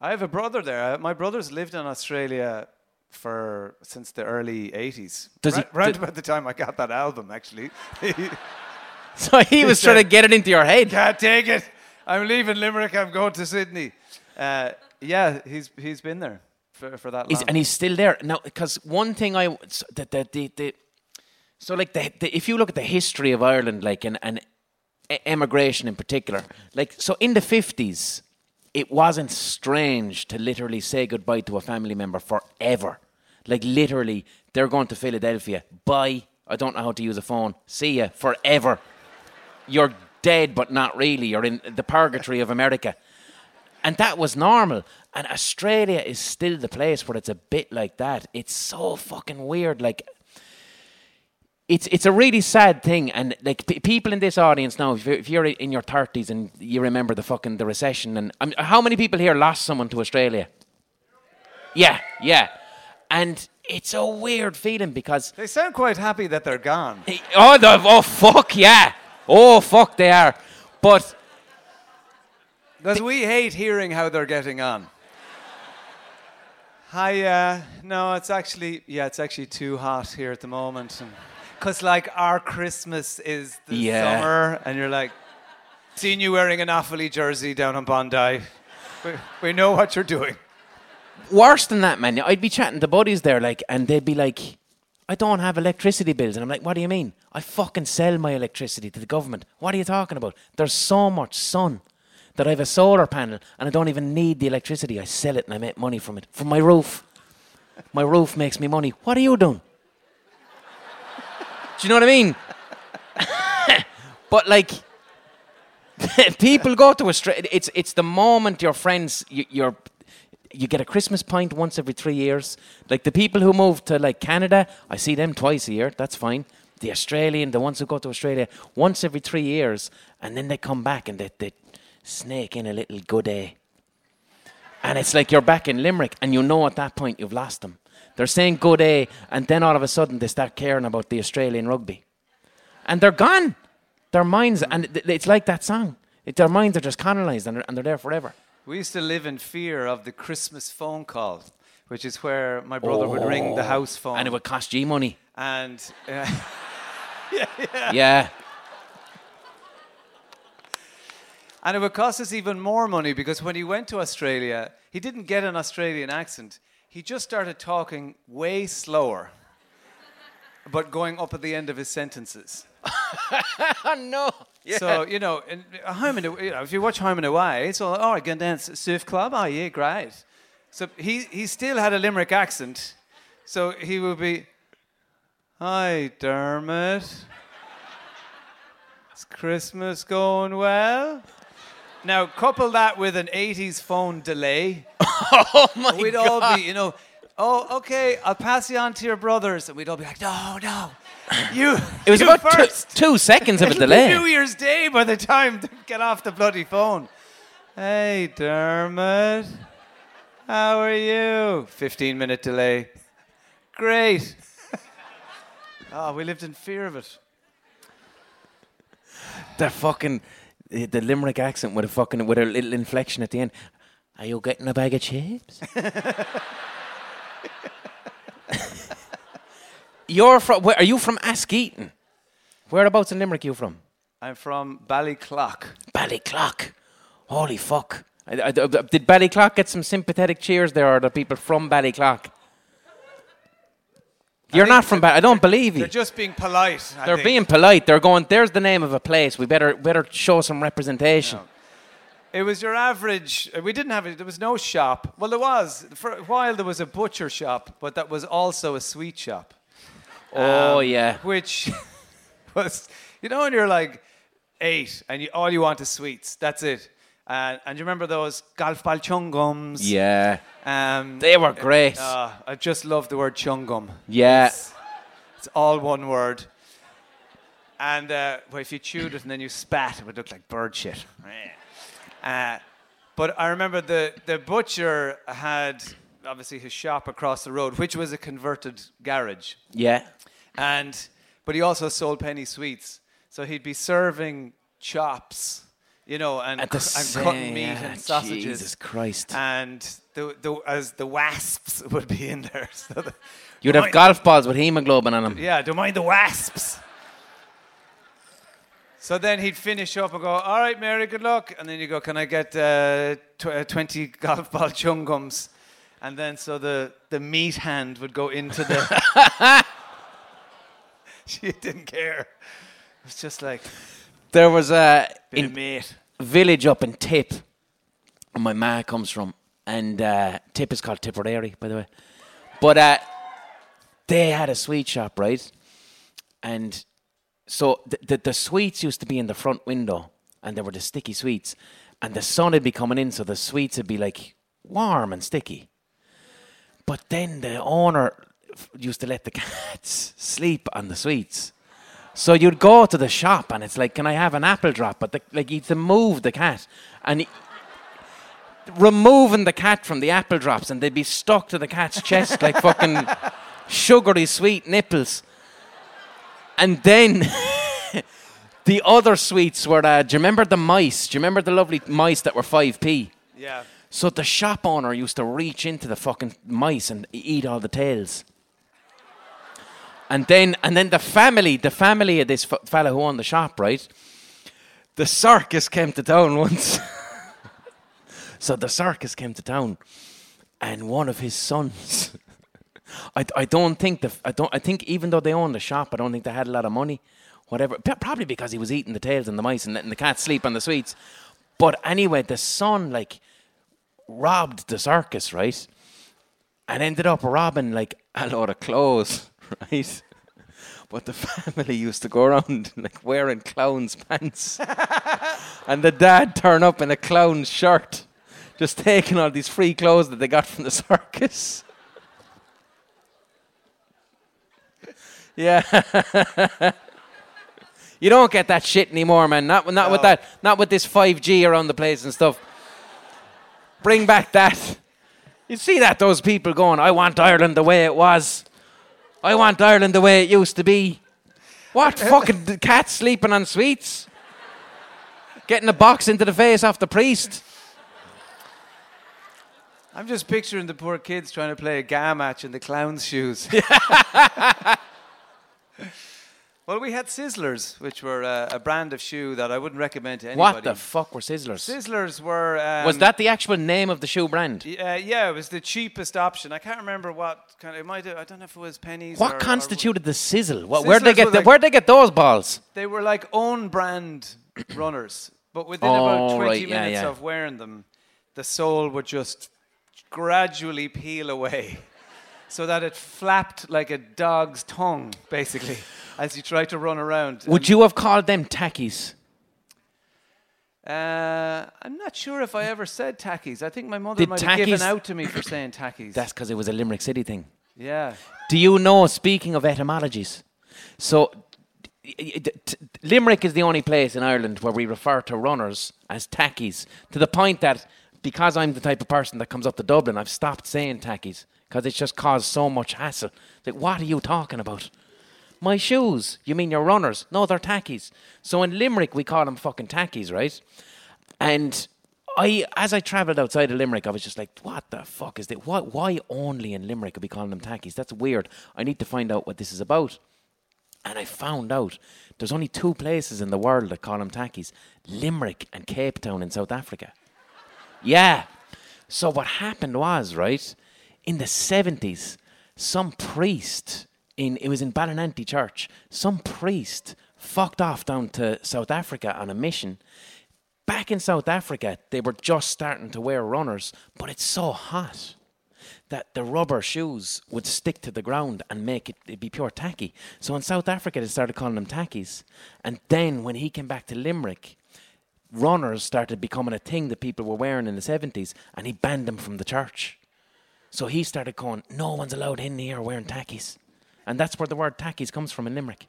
I have a brother there. My brother's lived in Australia for since the early '80s. Does right, he, right about the time I got that album, actually. so he was trying to get it into your head. Can't take it. I'm leaving Limerick. I'm going to Sydney. Uh, yeah, he's he's been there for, for that long. He's, and he's still there now. Because one thing I the the, the, the so, like, the, the, if you look at the history of Ireland, like, and, and emigration in particular, like, so in the 50s, it wasn't strange to literally say goodbye to a family member forever. Like, literally, they're going to Philadelphia. Bye. I don't know how to use a phone. See ya. Forever. You're dead, but not really. You're in the purgatory of America. And that was normal. And Australia is still the place where it's a bit like that. It's so fucking weird. Like, it's it's a really sad thing, and like p- people in this audience now, if you're, if you're, in your thirties and you remember the fucking the recession, and um, how many people here lost someone to Australia? Yeah, yeah, and it's a weird feeling because they sound quite happy that they're gone. Oh, the, oh fuck yeah, oh fuck they are, but because we hate hearing how they're getting on. Hi, uh, no, it's actually yeah, it's actually too hot here at the moment. And because like our Christmas is the yeah. summer, and you're like, seeing you wearing an Offaly jersey down on Bondi, we, we know what you're doing. Worse than that, man. I'd be chatting to buddies there, like, and they'd be like, I don't have electricity bills. And I'm like, what do you mean? I fucking sell my electricity to the government. What are you talking about? There's so much sun that I have a solar panel and I don't even need the electricity. I sell it and I make money from it. From my roof. My roof makes me money. What are you doing? You know what I mean? but like, people go to Australia. It's it's the moment your friends, your you get a Christmas pint once every three years. Like the people who move to like Canada, I see them twice a year. That's fine. The Australian, the ones who go to Australia once every three years, and then they come back and they, they snake in a little good day. And it's like you're back in Limerick, and you know at that point you've lost them. They're saying good day, and then all of a sudden they start caring about the Australian rugby. And they're gone. Their minds, and it's like that song. It, their minds are just canalized and they're, and they're there forever. We used to live in fear of the Christmas phone call, which is where my brother oh. would ring the house phone. And it would cost you money. And. Uh, yeah, yeah. Yeah. And it would cost us even more money because when he went to Australia, he didn't get an Australian accent. He just started talking way slower, but going up at the end of his sentences. no. Yeah. So you know, in, home and you know, if you watch Home and Away, it's all oh, I can dance at surf club. Oh yeah, great. So he he still had a Limerick accent, so he would be, "Hi Dermot, is Christmas going well?" Now, couple that with an 80s phone delay. oh my god. We'd God. all be, you know, oh, okay, I'll pass you on to your brothers. And we'd all be like, no, no. You. It was you about first. Two, two seconds of a delay. New Year's Day by the time to get off the bloody phone. Hey, Dermot. How are you? 15 minute delay. Great. oh, we lived in fear of it. The fucking the Limerick accent with a fucking with a little inflection at the end. Are you getting a bag of chips? You're from? Where, are you from Askeaton? Whereabouts in Limerick are you from? I'm from Ballyclough. Ballyclough. Holy fuck! I, I, did Ballyclough get some sympathetic cheers there, or the people from Ballyclough? You're not from. I don't believe you. They're just being polite. I they're think. being polite. They're going. There's the name of a place. We better better show some representation. It was your average. Uh, we didn't have it. There was no shop. Well, there was for a while. There was a butcher shop, but that was also a sweet shop. Oh um, yeah. Which was, you know, when you're like eight and you, all you want is sweets. That's it. Uh, and you remember those golf ball chungums? Yeah. Um, they were great. Uh, I just love the word chungum. Yeah. It's, it's all one word. And uh, well, if you chewed it and then you spat, it would look like bird shit. Uh, but I remember the, the butcher had obviously his shop across the road, which was a converted garage. Yeah. And but he also sold penny sweets. So he'd be serving chops you know, and, and cutting meat yeah, and sausages. Jesus Christ! And the, the as the wasps would be in there. So the, You'd have golf balls with hemoglobin on them. Yeah, don't mind the wasps. So then he'd finish up and go, "All right, Mary, good luck." And then you go, "Can I get uh, tw- uh, twenty golf ball chungums?" And then so the the meat hand would go into the. she didn't care. It was just like. There was a village up in Tip, where my ma comes from, and uh, Tip is called Tipperary, by the way. But uh, they had a sweet shop, right? And so the, the, the sweets used to be in the front window, and there were the sticky sweets, and the sun would be coming in, so the sweets would be like warm and sticky. But then the owner used to let the cats sleep on the sweets. So you'd go to the shop and it's like, can I have an apple drop? But the, like you'd to move the cat and he, removing the cat from the apple drops and they'd be stuck to the cat's chest like fucking sugary sweet nipples. And then the other sweets were, uh, do you remember the mice? Do you remember the lovely mice that were 5p? Yeah. So the shop owner used to reach into the fucking mice and eat all the tails. And then, and then the family, the family of this fella who owned the shop, right? The circus came to town once. so the circus came to town, and one of his sons. I, I don't think the I don't I think even though they owned the shop, I don't think they had a lot of money, whatever. Probably because he was eating the tails and the mice and letting the cats sleep on the sweets. But anyway, the son like robbed the circus, right? And ended up robbing like a lot of clothes right? But the family used to go around like wearing clown's pants, and the dad turn up in a clown's shirt, just taking all these free clothes that they got from the circus. yeah. you don't get that shit anymore, man. Not, not no. with that. Not with this 5G around the place and stuff. Bring back that. You see that those people going, I want Ireland the way it was. I want Ireland the way it used to be. What fucking cats sleeping on sweets? Getting a box into the face off the priest. I'm just picturing the poor kids trying to play a ga match in the clown's shoes. well, we had Sizzlers, which were uh, a brand of shoe that I wouldn't recommend to anybody. What the fuck were Sizzlers? Sizzlers were. Um, was that the actual name of the shoe brand? Uh, yeah, it was the cheapest option. I can't remember what kind. Of, it might. Have, I don't know if it was pennies. What or, constituted or the sizzle? What, where'd they get? The, like, where'd they get those balls? They were like own brand runners, but within oh, about 20 right, minutes yeah, yeah. of wearing them, the sole would just gradually peel away so that it flapped like a dog's tongue, basically, as you try to run around. Would you have called them tackies? Uh, I'm not sure if I ever said tackies. I think my mother Did might have given out to me for saying tackies. That's because it was a Limerick City thing. Yeah. Do you know, speaking of etymologies, so Limerick is the only place in Ireland where we refer to runners as tackies, to the point that because I'm the type of person that comes up to Dublin, I've stopped saying tackies because it's just caused so much hassle. Like, what are you talking about? My shoes. You mean your runners? No, they're tackies. So in Limerick, we call them fucking tackies, right? And I, as I travelled outside of Limerick, I was just like, what the fuck is that? Why, why only in Limerick are we calling them tackies? That's weird. I need to find out what this is about. And I found out there's only two places in the world that call them tackies Limerick and Cape Town in South Africa. Yeah. So what happened was, right, in the 70s, some priest in it was in Ballinanty Church, some priest fucked off down to South Africa on a mission. Back in South Africa, they were just starting to wear runners, but it's so hot that the rubber shoes would stick to the ground and make it it'd be pure tacky. So in South Africa, they started calling them tackies. And then when he came back to Limerick, runners started becoming a thing that people were wearing in the 70s, and he banned them from the church. So he started going, no one's allowed in here wearing tackies. And that's where the word tackies comes from in Limerick.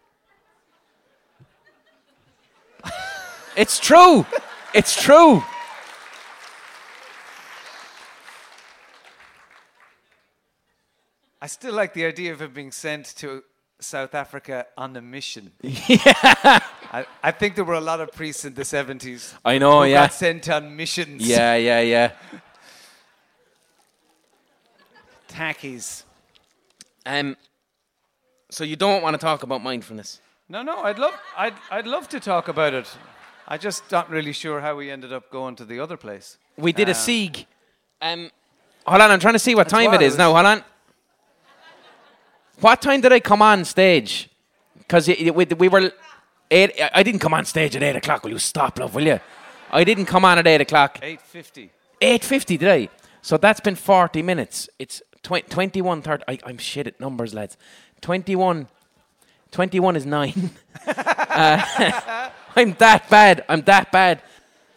it's true. It's true. I still like the idea of him being sent to South Africa on a mission. Yeah. I, I think there were a lot of priests in the 70s. I know, who yeah. Got sent on missions. Yeah, yeah, yeah. Tackies. Um, so you don't want to talk about mindfulness? No, no. I'd love, I'd, I'd love to talk about it. I just not really sure how we ended up going to the other place. We did a um, sieg. Um, hold on, I'm trying to see what time it is now. Hold on. What time did I come on stage? Because we, we were eight. I didn't come on stage at eight o'clock. Will you stop, love? Will you? I didn't come on at eight o'clock. Eight fifty. Eight fifty, did I? So that's been forty minutes. It's tw- 21, 30. I, I'm shit at numbers, lads. 21, 21 is nine. uh, I'm that bad. I'm that bad.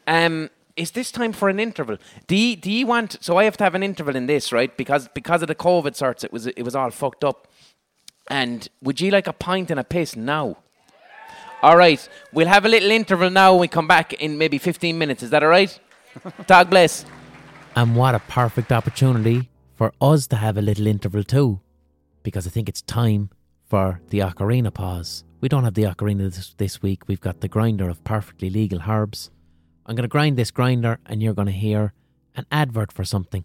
Um, is this time for an interval? Do you, do you want? So I have to have an interval in this, right? Because because of the COVID sorts, it was it was all fucked up. And would you like a pint and a piss now? All right, we'll have a little interval now when we come back in maybe 15 minutes. Is that all right? God bless. And what a perfect opportunity for us to have a little interval too, because I think it's time for the ocarina pause. We don't have the ocarina this, this week. We've got the grinder of perfectly legal herbs. I'm going to grind this grinder, and you're going to hear an advert for something.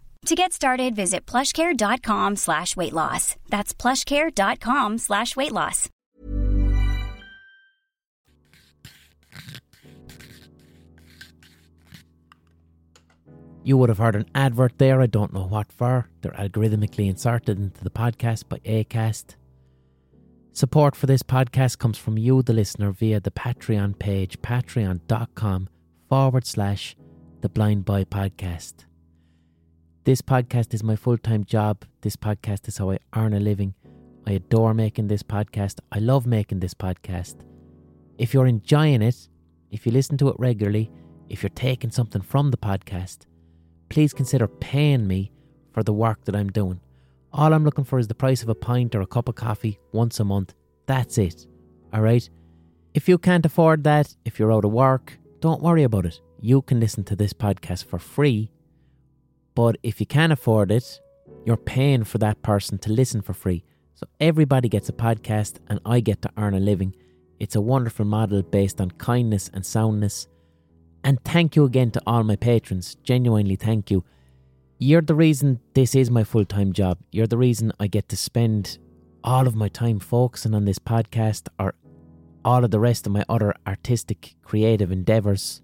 To get started, visit plushcare.com slash weight loss. That's plushcare.com slash weight loss. You would have heard an advert there, I don't know what for. They're algorithmically inserted into the podcast by ACAST. Support for this podcast comes from you, the listener, via the Patreon page, patreon.com forward slash the Blind Boy Podcast. This podcast is my full time job. This podcast is how I earn a living. I adore making this podcast. I love making this podcast. If you're enjoying it, if you listen to it regularly, if you're taking something from the podcast, please consider paying me for the work that I'm doing. All I'm looking for is the price of a pint or a cup of coffee once a month. That's it. Alright? If you can't afford that, if you're out of work, don't worry about it. You can listen to this podcast for free. But if you can't afford it, you're paying for that person to listen for free. So everybody gets a podcast and I get to earn a living. It's a wonderful model based on kindness and soundness. And thank you again to all my patrons. Genuinely thank you. You're the reason this is my full time job. You're the reason I get to spend all of my time focusing on this podcast or all of the rest of my other artistic, creative endeavours.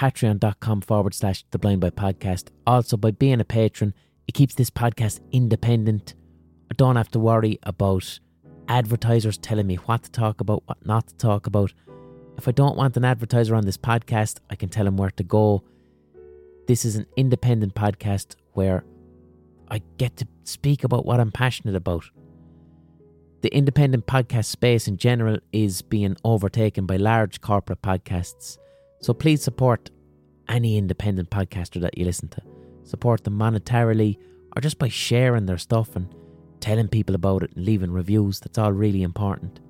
Patreon.com forward slash The Blind Boy Podcast. Also, by being a patron, it keeps this podcast independent. I don't have to worry about advertisers telling me what to talk about, what not to talk about. If I don't want an advertiser on this podcast, I can tell him where to go. This is an independent podcast where I get to speak about what I'm passionate about. The independent podcast space in general is being overtaken by large corporate podcasts. So please support any independent podcaster that you listen to. Support them monetarily or just by sharing their stuff and telling people about it and leaving reviews. That's all really important.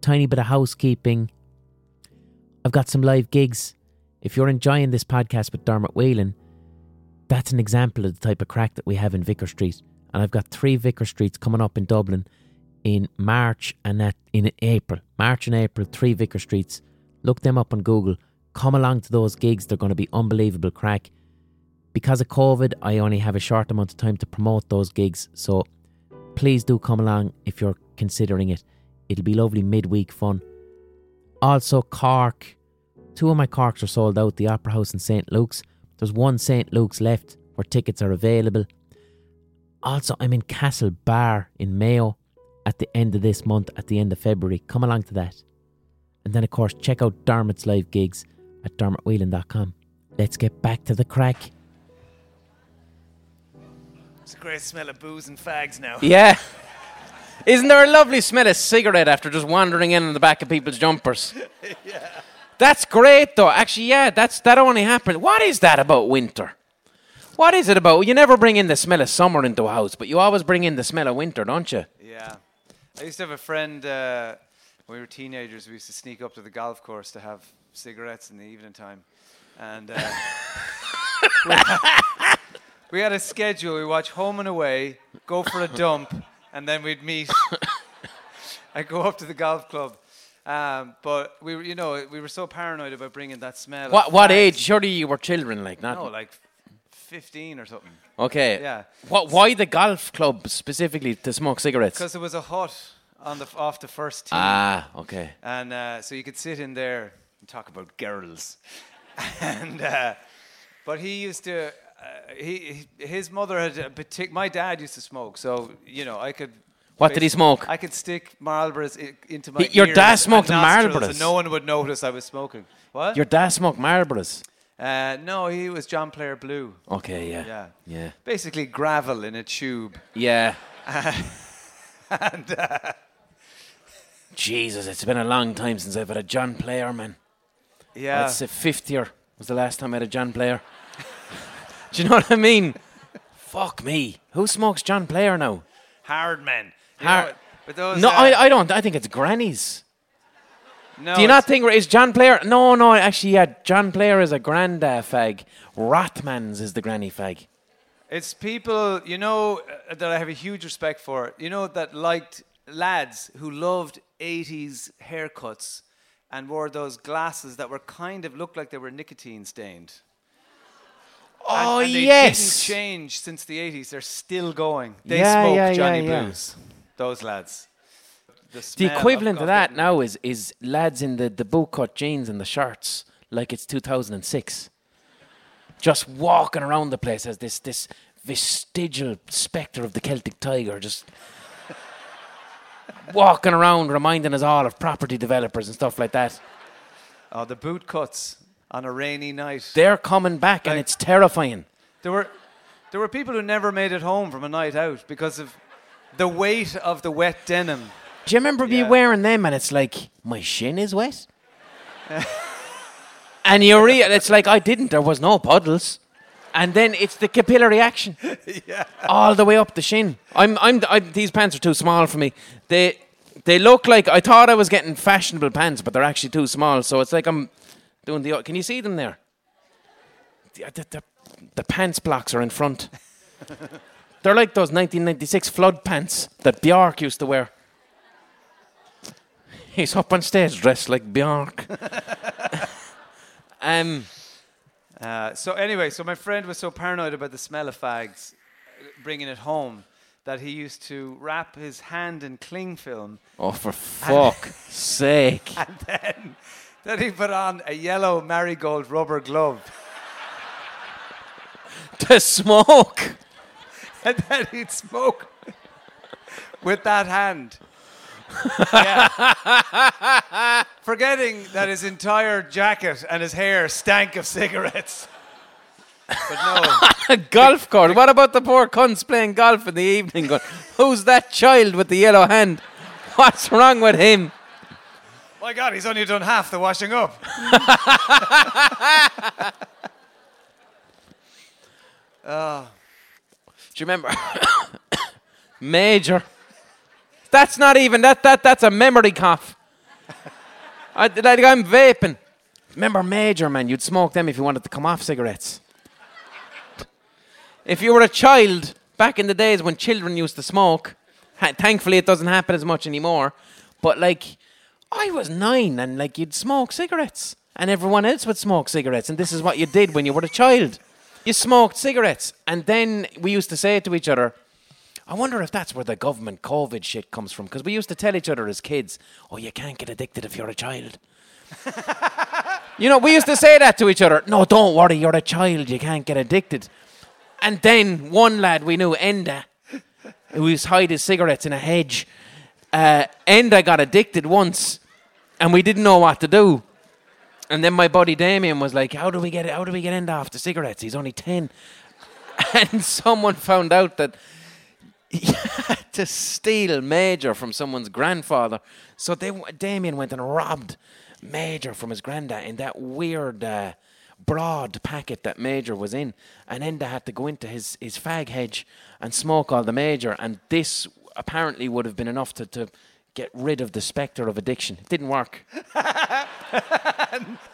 Tiny bit of housekeeping. I've got some live gigs. If you're enjoying this podcast with Dermot Whelan, that's an example of the type of craic that we have in Vicar Street. And I've got three Vicar Streets coming up in Dublin in March and in April. March and April, three Vicar Streets. Look them up on Google. Come along to those gigs. They're going to be unbelievable craic. Because of COVID, I only have a short amount of time to promote those gigs. So please do come along if you're considering it. It'll be lovely midweek fun. Also, Cork. Two of my Corks are sold out the Opera House and St. Luke's. There's one St. Luke's left where tickets are available. Also, I'm in Castlebar in Mayo at the end of this month, at the end of February. Come along to that. And then, of course, check out Dermot's live gigs at dermotwhelan.com. Let's get back to the craic. It's a great smell of booze and fags now. Yeah. Isn't there a lovely smell of cigarette after just wandering in on the back of people's jumpers? yeah. That's great though. Actually, yeah, that's that only happened. What is that about winter? What is it about? You never bring in the smell of summer into a house, but you always bring in the smell of winter, don't you? Yeah. I used to have a friend uh, when we were teenagers. We used to sneak up to the golf course to have cigarettes in the evening time, and uh, we, had, we had a schedule. We watch Home and Away, go for a dump, and then we'd meet. and go up to the golf club. Um, but we were, you know, we were so paranoid about bringing that smell. What what age? Surely you were children, like not. No, like fifteen or something. Okay. Yeah. What? Why the golf club specifically to smoke cigarettes? Because there was a hut on the f- off the first tee. Ah, okay. And uh, so you could sit in there talk about girls. and uh, but he used to. Uh, he, his mother had a partic- My dad used to smoke, so you know I could. What did he smoke? I could stick Marlboros i- into my. He- your ears dad and smoked nostrils Marlboros? and no one would notice I was smoking. What? Your dad smoked Marlboros. uh, no, he was John Player Blue. Okay, yeah. Yeah. Yeah. Basically gravel in a tube. Yeah. and uh, Jesus, it's been a long time since I've had a John Player, man. Yeah. I'd say fifth year was the last time I had a John Player. Do you know what I mean? Fuck me. Who smokes John Player now? hard men. You Hard- know, but those, No, uh, I, I don't. I think it's grannies. No, Do you not think is John Player? No, no. Actually, yeah. John Player is a grand uh, fag. Rothmans is the granny fag. It's people, you know, uh, that I have a huge respect for. You know, that liked lads who loved 80s haircuts and wore those glasses that were kind of looked like they were nicotine stained. Oh, and- Oh and they yes. didn't change since the 80s. They're still going. They Yeah, smoke yeah, Johnny yeah. Blues. Those lads. The, The equivalent of, that now is is lads in the the cut jeans and the shirts, like it's 2006, just walking around the place as this this vestigial spectre of the Celtic tiger, just walking around, reminding us all of property developers and stuff like that. Oh, the boot cuts on a rainy night. They're coming back, and it's terrifying. There were, there were people who never made it home from a night out because of the weight of the wet denim. Do you remember me wearing them and it's like my shin is wet? and you real it's like I didn't, there was no puddles. And then it's the capillary action. All the way up the shin. I'm I'm I, these pants are too small for me. They they look like I thought I was getting fashionable pants, but they're actually too small. So it's like I'm doing the Can you see them there? The, the, the, the pants blocks are in front. They're like those 1996 flood pants that Bjork used to wear. He's up on stage dressed like Bjork. um, Uh, so anyway, so my friend was so paranoid about the smell of fags, bringing it home, that he used to wrap his hand in cling film, oh, for fuck's sake. and then, then he put on a yellow marigold rubber glove, to smoke. and then he'd smoke with that hand. Yeah. Forgetting that his entire jacket and his hair stank of cigarettes. But no. A golf course. What about the poor cunts playing golf in the evening? Going, Who's that child with the yellow hand? What's wrong with him? My God, he's only done half the washing up. Ah. Do you remember? Major. That's not even that. That that's a memory cough. I, like I'm vaping. Remember Major, man? You'd smoke them if you wanted to come off cigarettes. If you were a child back in the days when children used to smoke, ha- thankfully it doesn't happen as much anymore. But like, I was nine and like you'd smoke cigarettes, and everyone else would smoke cigarettes, and this is what you did when you were a child. You smoked cigarettes, and then we used to say to each other, I wonder if that's where the government COVID shit comes from. Because we used to tell each other as kids, oh, you can't get addicted if you're a child. you know, we used to say that to each other. No, don't worry, you're a child, you can't get addicted. And then one lad we knew, Enda, who used to hide his cigarettes in a hedge, uh, Enda got addicted once, and we didn't know what to do. And then my buddy Damien was like, "How do we get how do we get Enda off the cigarettes? He's only 10. And someone found out that to steal Major from someone's grandfather. So they, Damien went and robbed Major from his granddad in that weird uh, broad packet that Major was in. And Enda had to go into his, his fag hedge and smoke all the Major. And this apparently would have been enough to, to get rid of the spectre of addiction. It didn't work.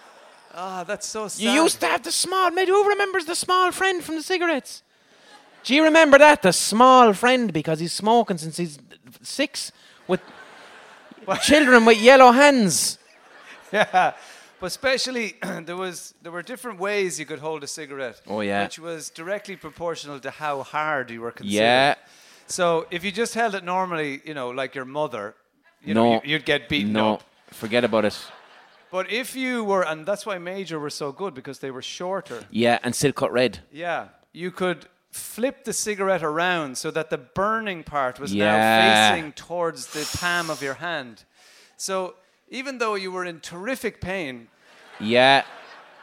Ah, that's so sad. You used to have the small mate. Who remembers the small friend from the cigarettes? Do you remember that? The small friend because he's smoking since he's six with children with yellow hands. Yeah, but especially there was there were different ways you could hold a cigarette. Oh, yeah. which was directly proportional to how hard you were considered. Yeah. So if you just held it normally, you know, like your mother, you No. know, you, would get beaten No, up. forget about it. But if you were, and that's why Major were so good because they were shorter. Yeah, and still cut red. Yeah, you could flip the cigarette around so that the burning part was Yeah. now facing towards the palm of your hand. So even though you were in terrific pain, Yeah,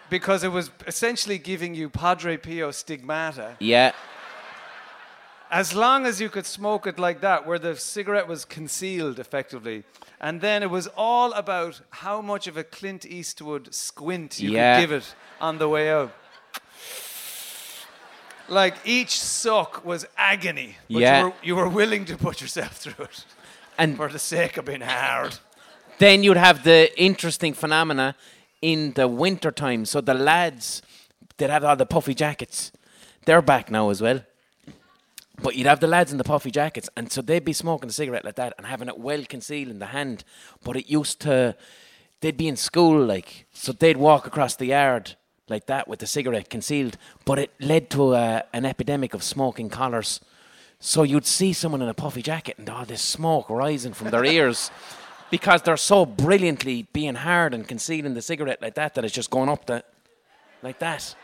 because it was essentially giving you Padre Pio stigmata. yeah, As long as you could smoke it like that, where the cigarette was concealed effectively, and then it was all about how much of a Clint Eastwood squint you Yeah. could give it on the way out. Like each suck was agony, but Yeah. you, were, you were willing to put yourself through it and for the sake of being hard. then you'd have the interesting phenomena in the winter time. So the lads that have all the puffy jackets, they're back now as well. But you'd have the lads in the puffy jackets, and so they'd be smoking a cigarette like that and having it well concealed in the hand. But it used to, they'd be in school, like, so they'd walk across the yard like that with the cigarette concealed. But it led to a, an epidemic of smoking collars. So you'd see someone in a puffy jacket and all this smoke rising from their ears because they're so brilliantly being hard and concealing the cigarette like that that it's just going up the, like that.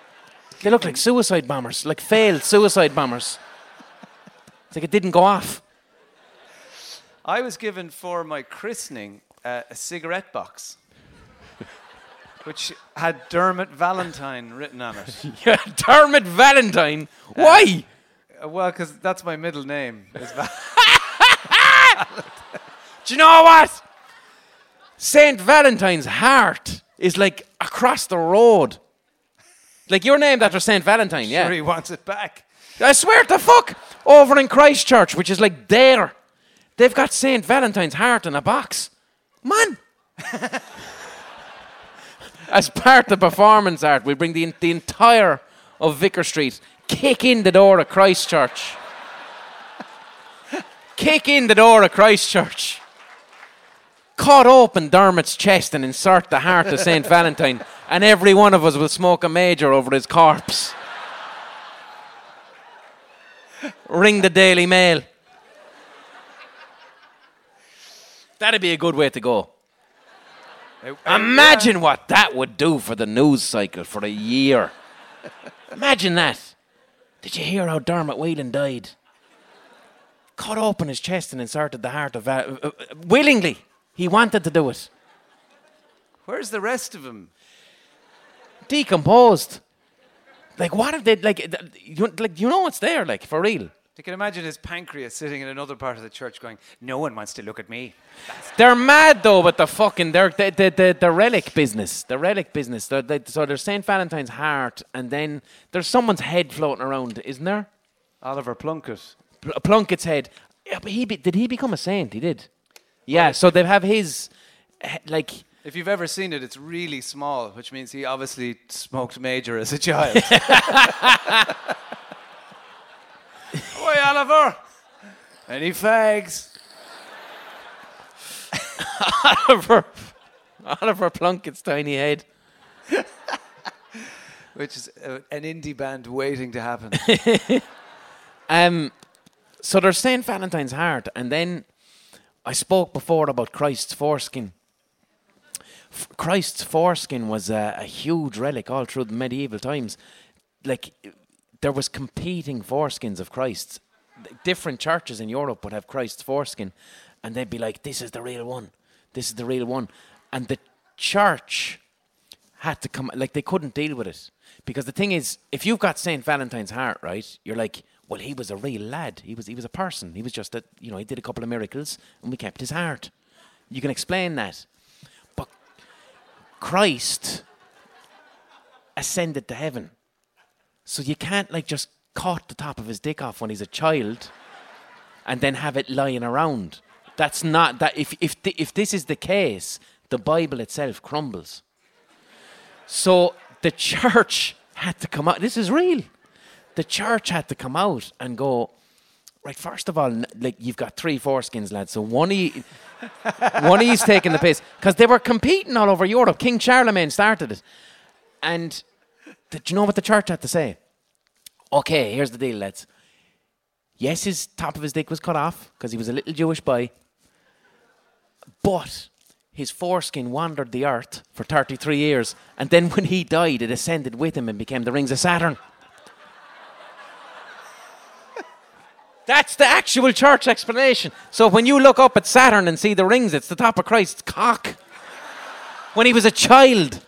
They look like suicide bombers, like failed suicide bombers. It's like it didn't go off. I was given for my christening uh, a cigarette box, which had Dermot Valentine written on it. yeah, Dermot Valentine. Why? Uh, well, because that's my middle name. is Val- Do you know what? Saint Valentine's heart is like across the road. Like you're named after Saint Valentine, yeah. Sure, he wants it back. I swear to fuck, over in Christchurch, which is like there, they've got Saint Valentine's heart in a box. Man. As part of the performance art, we bring the, the entire of Vicar Street, kick in the door of Christchurch. kick in the door of Christchurch. Cut open Dermot's chest and insert the heart of St. Valentine, and every one of us will smoke a major over his corpse. Ring the Daily Mail. That'd be a good way to go. Imagine what that would do for the news cycle for a year. Imagine that. Did you hear how Dermot Whelan died? Cut open his chest and inserted the heart of Val- uh, uh, willingly. He wanted to do it. Where's the rest of him? Decomposed. Like what if they like? You, like you know what's there? Like for real. You can imagine his pancreas sitting in another part of the church going, No one wants to look at me. They're mad though with the fucking they're, the, the, the, the relic business. The relic business. They're, they, so there's St. Valentine's heart, and then there's someone's head floating around, isn't there? Oliver Plunkett. Pl- Plunkett's head. Yeah, but he be, did he become a saint? He did. Yeah, so they have his, like, If you've ever seen it, it's really small, which means he obviously smoked major as a child. Oliver! Any fags? Oliver, Oliver Plunkett's tiny head. Which is uh, an indie band waiting to happen. Um, so there's St. Valentine's heart, and then I spoke before about Christ's foreskin. F- Christ's foreskin was a, a huge relic all through the medieval times. Like there was competing foreskins of Christ's. Different churches in Europe would have Christ's foreskin, and they'd be like, "This is the real one. This is the real one," and the church had to come like they couldn't deal with it. Because the thing is if you've got Saint Valentine's heart right you're like well he was a real lad. He was he was a person. He was just that you know he did a couple of miracles and we kept his heart. You can explain that. But Christ ascended to heaven so you can't like just cut the top of his dick off when he's a child and then have it lying around that's not that if if th- if this is the case the bible itself crumbles so the church had to come out. This is real. The church had to come out and go. Right, first of all, like you've got three foreskins, lads. So one of you, one of you's taking the piss because they were competing all over Europe. King Charlemagne started it, and did you know what the church had to say? Okay, here's the deal, lads. Yes, his top of his dick was cut off because he was a little Jewish boy, but his foreskin wandered the earth for 33 years, and then when he died, it ascended with him and became the rings of Saturn. That's the actual church explanation. So when you look up at Saturn and see the rings, it's the top of Christ's cock. When he was a child,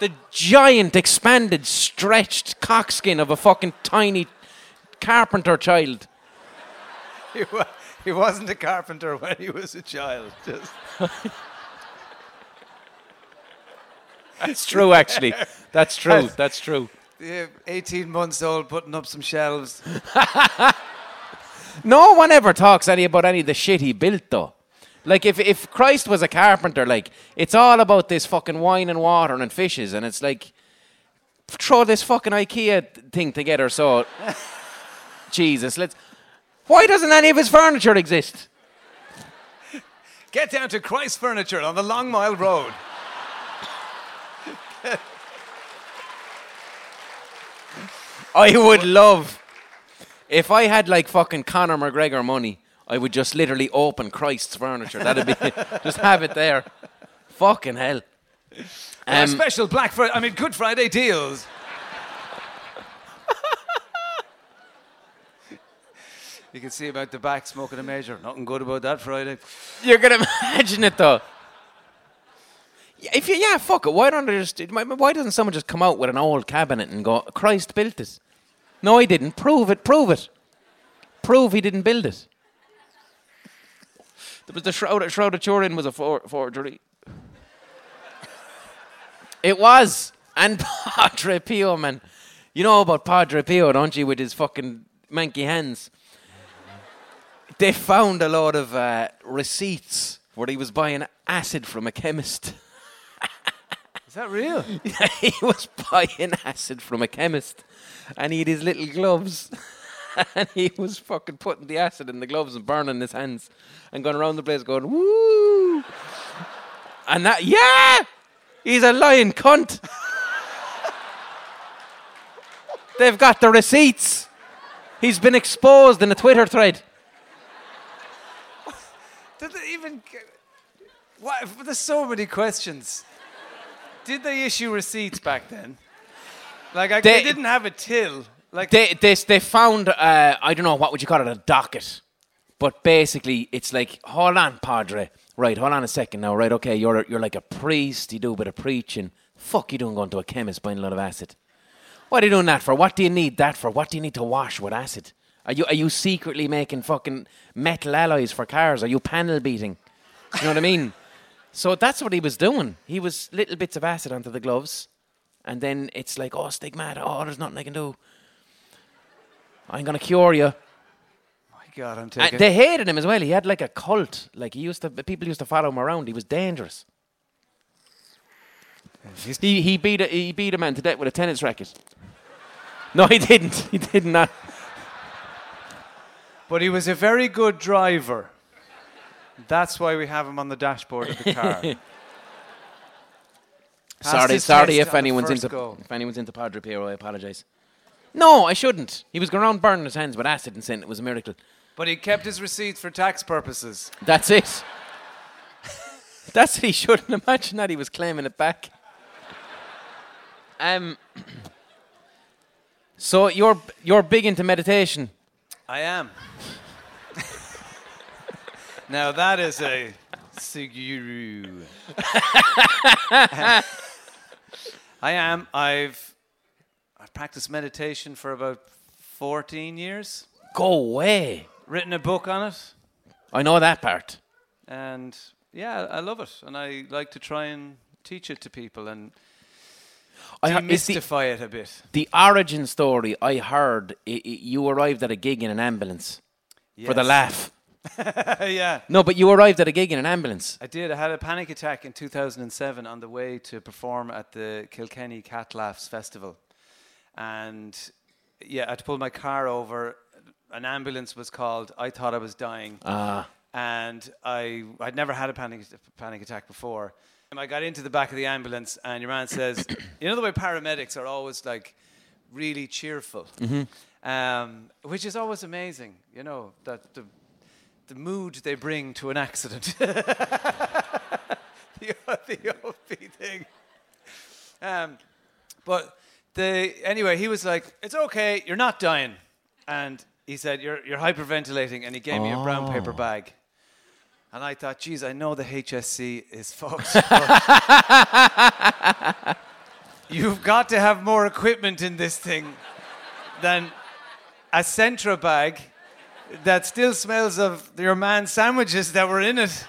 the giant, expanded, stretched cockskin of a fucking tiny carpenter child. he, wa- he wasn't a carpenter when he was a child. Just. That's true, actually. That's true. That's true. Yeah, uh, 18 months old, putting up some shelves. No one ever talks any about any of the shit he built, though. Like if if Christ was a carpenter, like it's all about this fucking wine and water and fishes, and it's like throw this fucking IKEA thing together. So Jesus, let's. Why doesn't any of his furniture exist? Get down to Christ Furniture on the Long Mile Road. I would love if I had like fucking Conor McGregor money. I would just literally open Christ's furniture. That'd be just have it there. Fucking hell. Our um, special Black Friday, I mean Good Friday deals. you can see about the back smoking a major. Nothing good about that Friday. You're gonna imagine it though. Yeah, If you, yeah, fuck it. Why don't they just? why- Why doesn't someone just come out with an old cabinet and go, "Christ built this"? No, he didn't. Prove it. Prove it. Prove he didn't build it. There was the shroud. Shroud of Turin was a for, forgery. It was. And Padre Pio, man. You know about Padre Pio, don't you, with his fucking manky hands? They found a lot of uh, receipts where he was buying acid from a chemist. Is that real? he was buying acid from a chemist and he had his little gloves. and he was fucking putting the acid in the gloves and burning his hands and going around the place going, woo! And that, yeah! He's a lying cunt. They've got the receipts. He's been exposed in a Twitter thread. Did they even? What? There's so many questions. Did they issue receipts back then? Like I, they, They- didn't have a till. Like They, they, they found, uh, I don't know, what would you call it, a docket. But basically, it's like, hold on, Padre. Right, hold on a second now. Right, okay, you're, you're like a priest, you do a bit of preaching. Fuck you don't go into a chemist buying a lot of acid? What are you doing that for? What do you need that for? What do you need to wash with acid? Are you, are you secretly making fucking metal alloys for cars? Are you panel beating? You know what I mean? So that's what he was doing. He was little bits of acid onto the gloves. And then it's like, oh, stigmata. Oh, there's nothing I can do. I'm going to cure you. my God, I'm And taking. they hated him as well. He had like a cult. Like he used to, people used to follow him around. He was dangerous. He, he beat a, he beat a man to death with a tennis racket. No, he didn't. He did not. but he was a very good driver. That's why we have him on the dashboard of the car. Sorry, sorry if anyone's into go. if anyone's into Padre Piero, I apologise. No, I shouldn't. He was going around burning his hands with acid and saying it was a miracle. But he kept his receipts for tax purposes. That's it. That's what he shouldn't imagine that he was claiming it back. Um. So you're you're big into meditation. I am. now that is a Siguru. I am. I've I've practiced meditation for about 14 years. Go away. Written a book on it, I know that part. and yeah, I love it, and I like to try and teach it to people and I heard, it's the, demystify it a bit. the origin story. I heard i i you arrived at a gig in an ambulance for the laugh. yeah. No, but you arrived at a gig in an ambulance. I did. I had a panic attack in 2007 on the way to perform at the Kilkenny Cat Laughs Festival. And yeah, I had to pull my car over. An ambulance was called. I thought I was dying. Ah. And I, I'd never had a panic, panic attack before. And I got into the back of the ambulance, and your man says, You know the way paramedics are always like really cheerful, um, which is always amazing, you know, that the, the mood they bring to an accident. the, the upbeat thing. Um, but the anyway, he was like, "It's okay, you're not dying," and he said, "You're you're hyperventilating," and he gave me a brown paper bag. And I thought, geez, I know the HSE is fucked. but You've got to have more equipment in this thing than a Centra bag that still smells of your man's sandwiches that were in it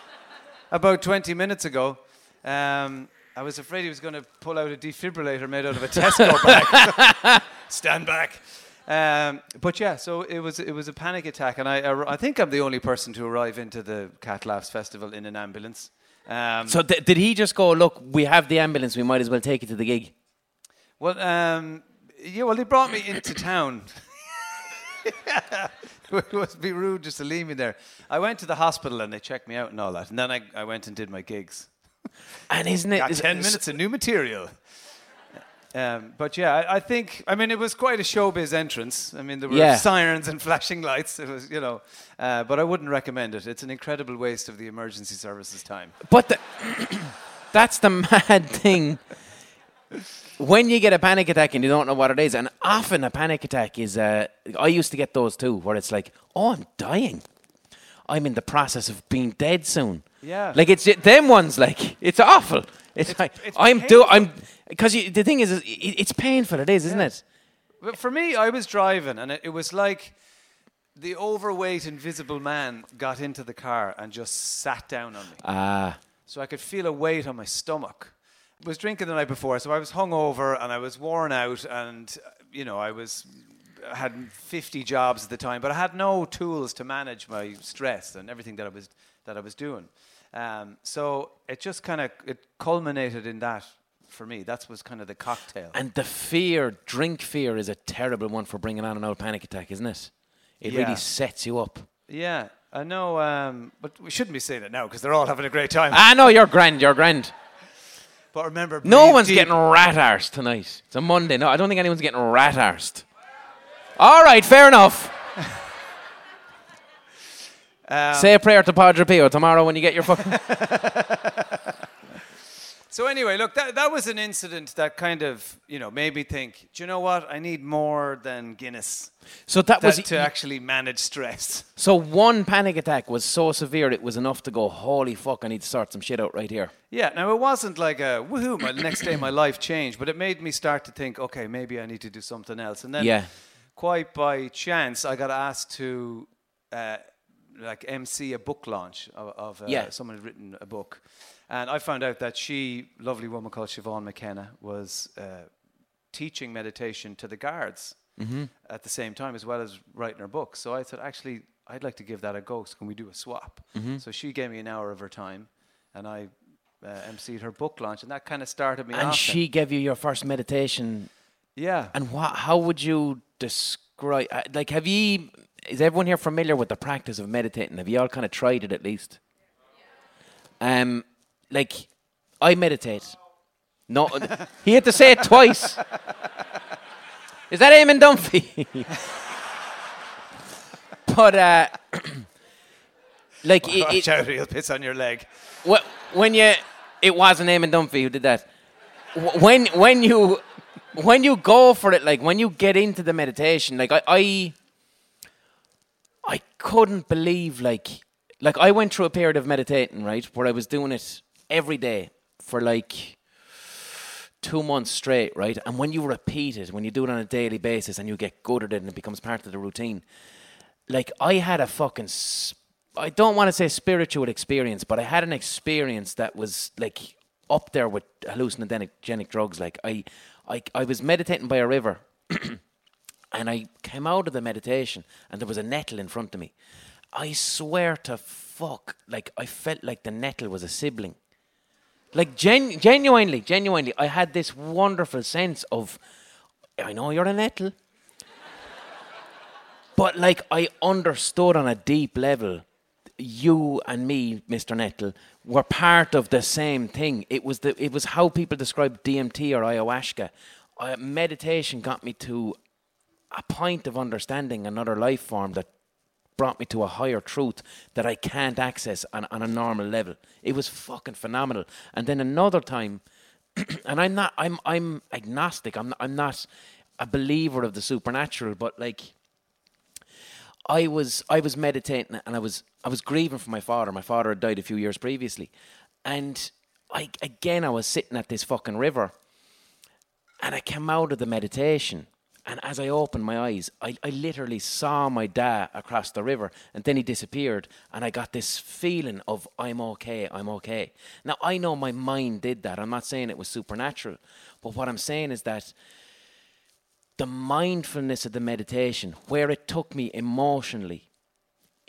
about 20 minutes ago. Um, I was afraid he was going to pull out a defibrillator made out of a Tesco bag. Stand back. Um, but yeah, so it was it was a panic attack, and I I think I'm the only person to arrive into the Cat Laughs festival in an ambulance. Um, so th- did he just go? Look, we have the ambulance. We might as well take it to the gig. Well, um, yeah. Well, they brought me into town. it would be rude just to leave me there. I went to the hospital and they checked me out and all that, and then I, I went and did my gigs. And isn't it? Got ten minutes of new material. Um, but yeah, I, I, think I mean it was quite a showbiz entrance. I mean there were yeah. sirens and flashing lights. It was you know, uh, but I wouldn't recommend it. It's an incredible waste of the emergency services time. But the that's the mad thing. when you get a panic attack and you don't know what it is, and often a panic attack is, uh, I used to get those too, where it's like, oh, I'm dying. I'm in the process of being dead soon. Yeah. Like it's them ones. Like it's awful. It's, it's like it's I'm do I'm because the thing is, it, it's painful. It is, isn't it? But for me, I was driving, and it, it was like the overweight, invisible man got into the car and just sat down on me. Ah. So I could feel a weight on my stomach. I was drinking the night before, so I was hungover and I was worn out, and you know I was had 50 jobs at the time, but I had no tools to manage my stress and everything that I was that I was doing. Um, so it just kind of it culminated in that for me. That was kind of the cocktail. And the fear, drink fear, is a terrible one for bringing on an old panic attack, isn't it? It yeah. really sets you up. Yeah, I know, um, but we shouldn't be saying it now because they're all having a great time. I know you're grand, you're grand. But remember, no one's deep. getting rat arsed tonight. It's a Monday. No, I don't think anyone's getting rat arsed. All right, fair enough. Um, Say a prayer to Padre Pio tomorrow when you get your fucking. so anyway, look, that, that was an incident that kind of, you know, made me think. Do you know what? I need more than Guinness. So that, that was to y- actually manage stress. So one panic attack was so severe it was enough to go, holy fuck, I need to sort some shit out right here. Yeah. Now it wasn't like a woohoo. My next day, my life changed, but it made me start to think, okay, maybe I need to do something else. And then, yeah. Quite by chance, I got asked to. Uh, like MC a book launch of, of uh, yeah. someone had written a book, and I found out that she, lovely woman called Siobhan McKenna, was uh, teaching meditation to the guards mm-hmm. at the same time as well as writing her book. So I said, actually, I'd like to give that a go. So can we do a swap? Mm-hmm. So she gave me an hour of her time, and I uh, emceed her book launch, and that kind of started me. And she gave you your first meditation. Yeah. And what? How would you describe? Uh, like, have you is everyone here familiar with the practice of meditating? Have you all kind of tried it at least? Um, like I meditate. No, he had to say it twice. Is that Eamon Dunphy? but uh, like Watch it, out, he'll piss on your leg. When you, it wasn't Eamon Dunphy who did that. When when you when you go for it, like when you get into the meditation, like I, I I couldn't believe like like I went through a period of meditating, right, where I was doing it every day for like two months straight, right? And when you repeat it, when you do it on a daily basis and you get good at it and it becomes part of the routine, like I had a fucking I don't want to say spiritual experience, but I had an experience that was like up there with hallucinogenic drugs. Like I, I, I was meditating by a river And I came out of the meditation and there was a nettle in front of me. I swear to fuck, like I felt like the nettle was a sibling. Like gen- genuinely, genuinely, I had this wonderful sense of, I know you're a nettle. but like I understood on a deep level, you and me, Mr. Nettle, were part of the same thing. It was the it was how people describe DMT or ayahuasca. Uh, meditation got me to a point of understanding another life form that brought me to a higher truth that I can't access on, on a normal level. It was fucking phenomenal. And then another time, and I'm not, I'm, I'm agnostic. I'm, not, I'm not a believer of the supernatural, but like, I was, I was meditating and I was, I was grieving for my father. My father had died a few years previously, and I, again, I was sitting at this fucking river, and I came out of the meditation and as I opened my eyes, I, I literally saw my dad across the river, and then he disappeared. And I got this feeling of, I'm okay, I'm okay. Now, I know my mind did that. I'm not saying it was supernatural. But what I'm saying is that the mindfulness of the meditation, where it took me emotionally,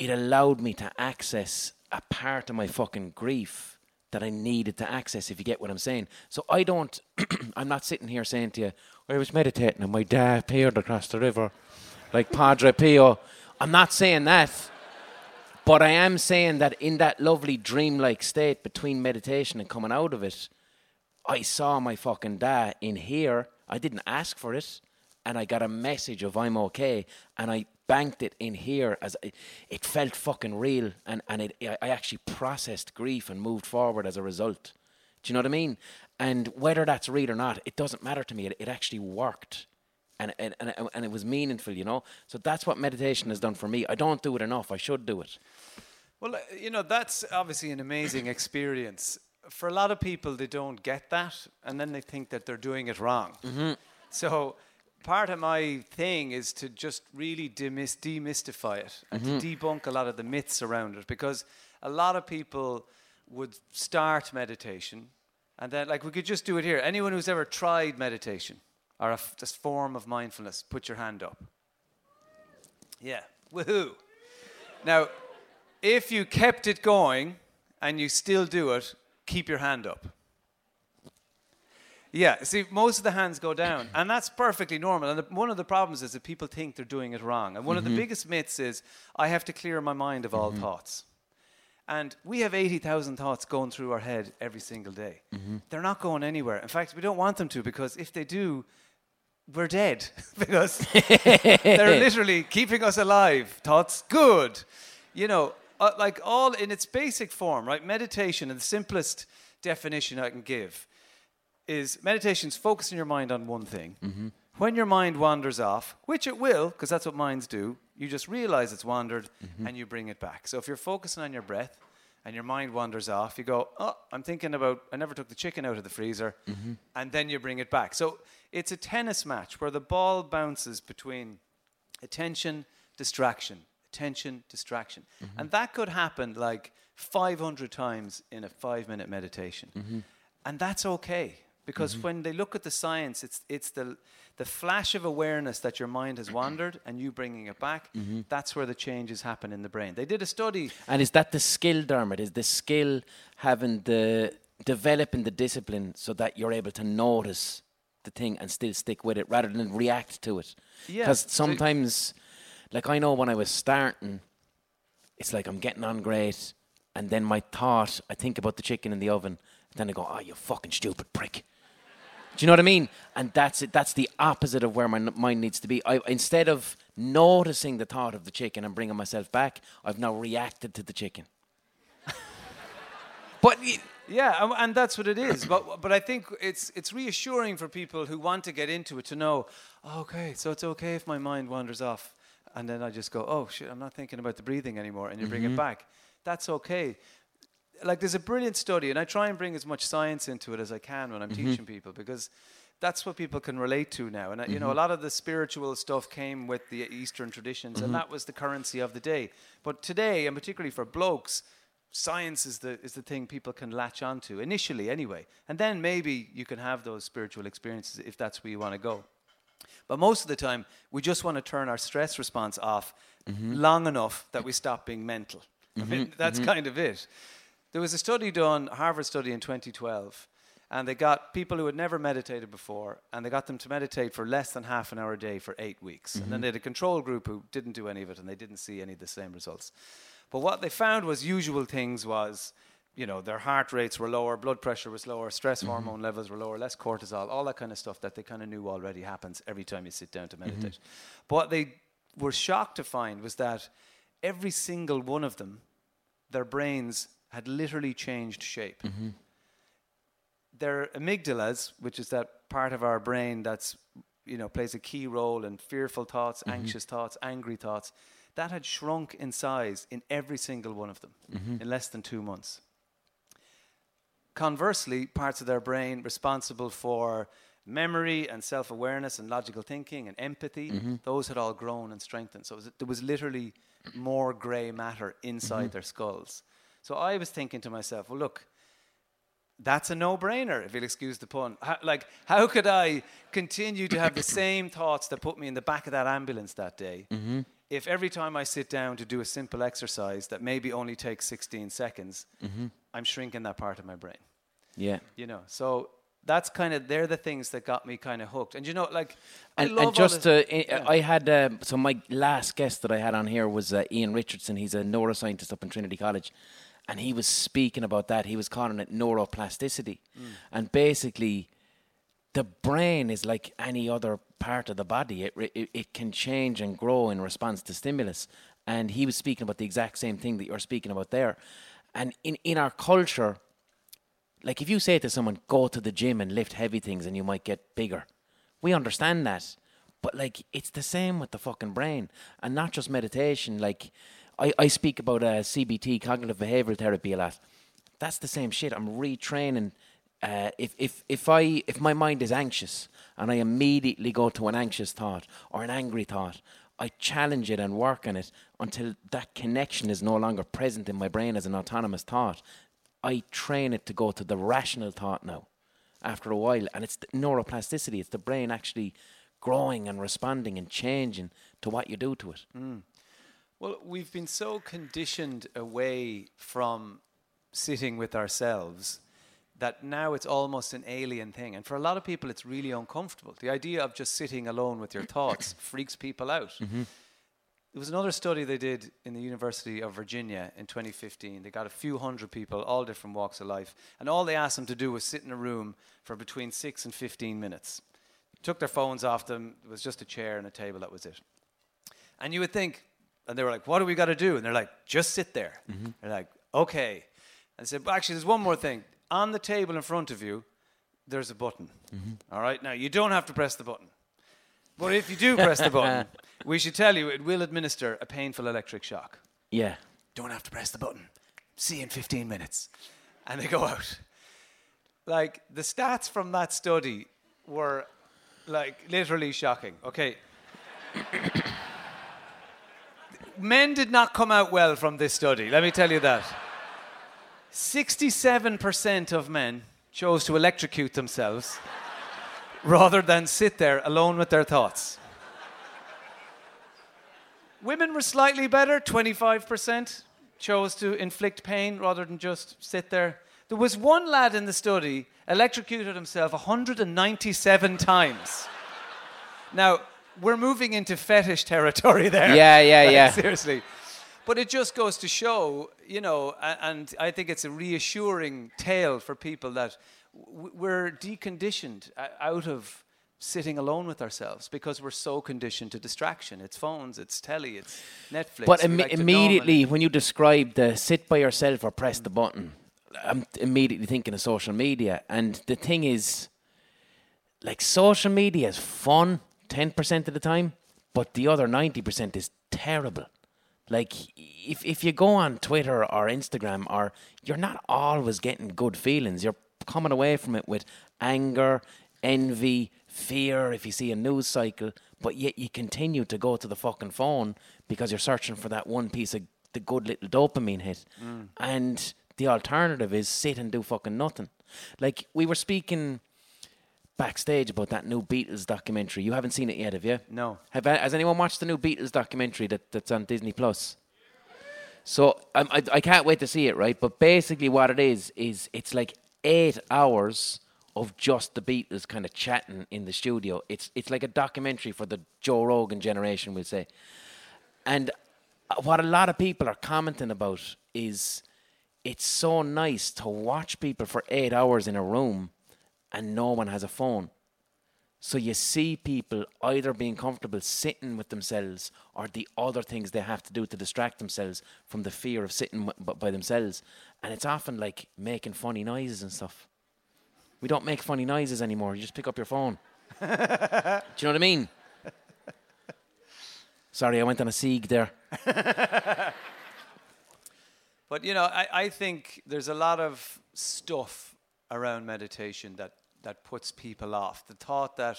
it allowed me to access a part of my fucking grief that I needed to access, if you get what I'm saying. So I don't, I'm not sitting here saying to you, I was meditating and my dad appeared across the river like Padre Pio. I'm not saying that. But I am saying that in that lovely dreamlike state between meditation and coming out of it, I saw my fucking dad in here. I didn't ask for it. And I got a message of I'm okay. And I banked it in here as it, it felt fucking real. And, and it, I actually processed grief and moved forward as a result. Do you know what I mean? And whether that's real or not, it doesn't matter to me. It, it actually worked and, and, and, and it was meaningful, you know. So that's what meditation has done for me. I don't do it enough. I should do it. Well, uh, you know, that's obviously an amazing experience. For a lot of people, they don't get that, and then they think that they're doing it wrong. Mm-hmm. So, part of my thing is to just really demys- demystify it and Mm-hmm. to debunk a lot of the myths around it because a lot of people would start meditation and then, like, we could just do it here. Anyone who's ever tried meditation or a f- this form of mindfulness, put your hand up. Yeah, woohoo. Now, if you kept it going and you still do it, keep your hand up. Yeah, see, most of the hands go down, and that's perfectly normal. And the, one of the problems is that people think they're doing it wrong. And one of the mm-hmm. biggest myths is, I have to clear my mind of all mm-hmm. thoughts. And we have 80,000 thoughts going through our head every single day. Mm-hmm. They're not going anywhere. In fact, we don't want them to because if they do, we're dead because they're literally keeping us alive. Thoughts, good. You know, uh, like all in its basic form, right? Meditation, and the simplest definition I can give is meditation's focusing your mind on one thing. Mm-hmm. When your mind wanders off, which it will, because that's what minds do, you just realize it's wandered mm-hmm. and you bring it back. So if you're focusing on your breath and your mind wanders off, you go, Oh, I'm thinking about, I never took the chicken out of the freezer, mm-hmm. and then you bring it back. So it's a tennis match where the ball bounces between attention, distraction, attention, distraction. And that could happen like 500 times in a five minute meditation. And that's okay because mm-hmm. when they look at the science, it's, it's the, the flash of awareness that your mind has wandered and you bringing it back. Mm-hmm. That's where the changes happen in the brain. They did a study. And is that the skill, Dermot? Is the skill having the developing the discipline so that you're able to notice the thing and still stick with it rather than react to it? Yeah, Because so- sometimes, like I know when I was starting, it's like I'm getting on great, and then my thought, I think about the chicken in the oven, then I go, "Oh, you fucking stupid prick." Do you know what I mean? And that's it. That's the opposite of where my mind needs to be. I, instead of noticing the thought of the chicken and bringing myself back, I've now reacted to the chicken. but Yeah, and, and that's what it is. But but I think it's it's reassuring for people who want to get into it to know, okay, so it's okay if my mind wanders off, and then I just go, oh shit, I'm not thinking about the breathing anymore, and you bring it mm-hmm. back. That's okay. Like there's a brilliant study, and I try and bring as much science into it as I can when I'm mm-hmm. teaching people because that's what people can relate to now. And uh, you know, a mm-hmm. lot of the spiritual stuff came with the Eastern traditions, and mm-hmm. that was the currency of the day. But today, and particularly for blokes, science is the is the thing people can latch onto initially, anyway. And then maybe you can have those spiritual experiences if that's where you want to go. But most of the time, we just want to turn our stress response off long enough that we stop being mental. I mean, that's kind of it. There was a study done, Harvard study in 2012, and they got people who had never meditated before, and they got them to meditate for less than half an hour a day for eight weeks. And then mm-hmm. they had a control group who didn't do any of it, and they didn't see any of the same results. But what they found was usual things was, you know, their heart rates were lower, blood pressure was lower, stress mm-hmm. hormone levels were lower, less cortisol, all that kind of stuff that they kind of knew already happens every time you sit down to mm-hmm. meditate. But what they were shocked to find was that every single one of them, their brains had literally changed shape. Mm-hmm. Their amygdalas, which is that part of our brain that's you know plays a key role in fearful thoughts, mm-hmm. anxious thoughts, angry thoughts, that had shrunk in size in every single one of them mm-hmm. in less than two months. Conversely, parts of their brain responsible for memory and self awareness and logical thinking and empathy, those had all grown and strengthened. So was, there was literally more grey matter inside their skulls. So I was thinking to myself, well, look, that's a no-brainer, if you'll excuse the pun. How, like, how could I continue to have the same thoughts that put me in the back of that ambulance that day Mm-hmm. if every time I sit down to do a simple exercise that maybe only takes 16 seconds, Mm-hmm. I'm shrinking that part of my brain? Yeah. You know, so that's kind of they're the things that got me kind of hooked. And you know, like, I And, love and just uh, I- I had uh, so my last guest that I had on here was uh, Ian Richardson. He's a neuroscientist up in Trinity College, and he was speaking about that. He was calling it neuroplasticity, mm. and basically, the brain is like any other part of the body. It, it it can change and grow in response to stimulus. And he was speaking about the exact same thing that you're speaking about there. And in in our culture, like if you say to someone, go to the gym and lift heavy things and you might get bigger, we understand that. But like it's the same with the fucking brain and not just meditation. Like I, I speak about uh, CBT, cognitive behavioral therapy a lot. That's the same shit. I'm retraining. Uh, if, if, if, I, if my mind is anxious and I immediately go to an anxious thought or an angry thought, I challenge it and work on it until that connection is no longer present in my brain as an autonomous thought. I train it to go to the rational thought now after a while. And it's neuroplasticity, it's the brain actually growing and responding and changing to what you do to it. Well, we've been so conditioned away from sitting with ourselves that now it's almost an alien thing. And for a lot of people, it's really uncomfortable. The idea of just sitting alone with your thoughts freaks people out. Mm-hmm. There was another study they did in the University of Virginia in 2015. They got a few hundred people, all different walks of life, and all they asked them to do was sit in a room for between six and 15 minutes. Took their phones off them, it was just a chair and a table, that was it. And you would think, and they were like, what do we got to do? And they're like, just sit there. Mm-hmm. They're like, okay. And I said, but actually, there's one more thing. On the table in front of you, there's a button. Mm-hmm. All right, now you don't have to press the button. But if you do press the button, we should tell you it will administer a painful electric shock. Yeah. Don't have to press the button. See you in 15 minutes. And they go out. Like, the stats from that study were, like, literally shocking. Okay. Men did not come out well from this study, let me tell you that. 67% of men chose to electrocute themselves rather than sit there alone with their thoughts. Women were slightly better, 25% chose to inflict pain rather than just sit there. There was one lad in the study electrocuted himself 197 times. Now, we're moving into fetish territory there. Yeah, yeah, Like, yeah. Seriously. But it just goes to show, you know, and I think it's a reassuring tale for people that we're deconditioned out of sitting alone with ourselves because we're so conditioned to distraction. It's phones, it's telly, it's Netflix. But imme- like immediately, when you describe the sit by yourself or press the button, I'm immediately thinking of social media. And the thing is, like, social media is fun 10% of the time, but the other 90% is terrible. Like, if, if you go on Twitter or Instagram, or you're not always getting good feelings, you're coming away from it with anger, envy, fear if you see a news cycle, but yet you continue to go to the fucking phone because you're searching for that one piece of the good little dopamine hit. Mm. And the alternative is sit and do fucking nothing. Like, we were speaking backstage about that new Beatles documentary. You haven't seen it yet, have you? No. Have has anyone watched the new Beatles documentary that, that's on Disney Plus? So um, I I can't wait to see it. Right, but basically what it is is it's like eight hours of just the Beatles kind of chatting in the studio. It's it's like a documentary for the Joe Rogan generation, we'll say. And uh, what a lot of people are commenting about is it's so nice to watch people for eight hours in a room and no one has a phone. So you see people either being comfortable sitting with themselves or the other things they have to do to distract themselves from the fear of sitting by themselves. And it's often like making funny noises and stuff. We don't make funny noises anymore. You just pick up your phone. do you know what I mean? Sorry, I went on a sieg there. But you know, I, I think there's a lot of stuff around meditation that, that puts people off. The thought that,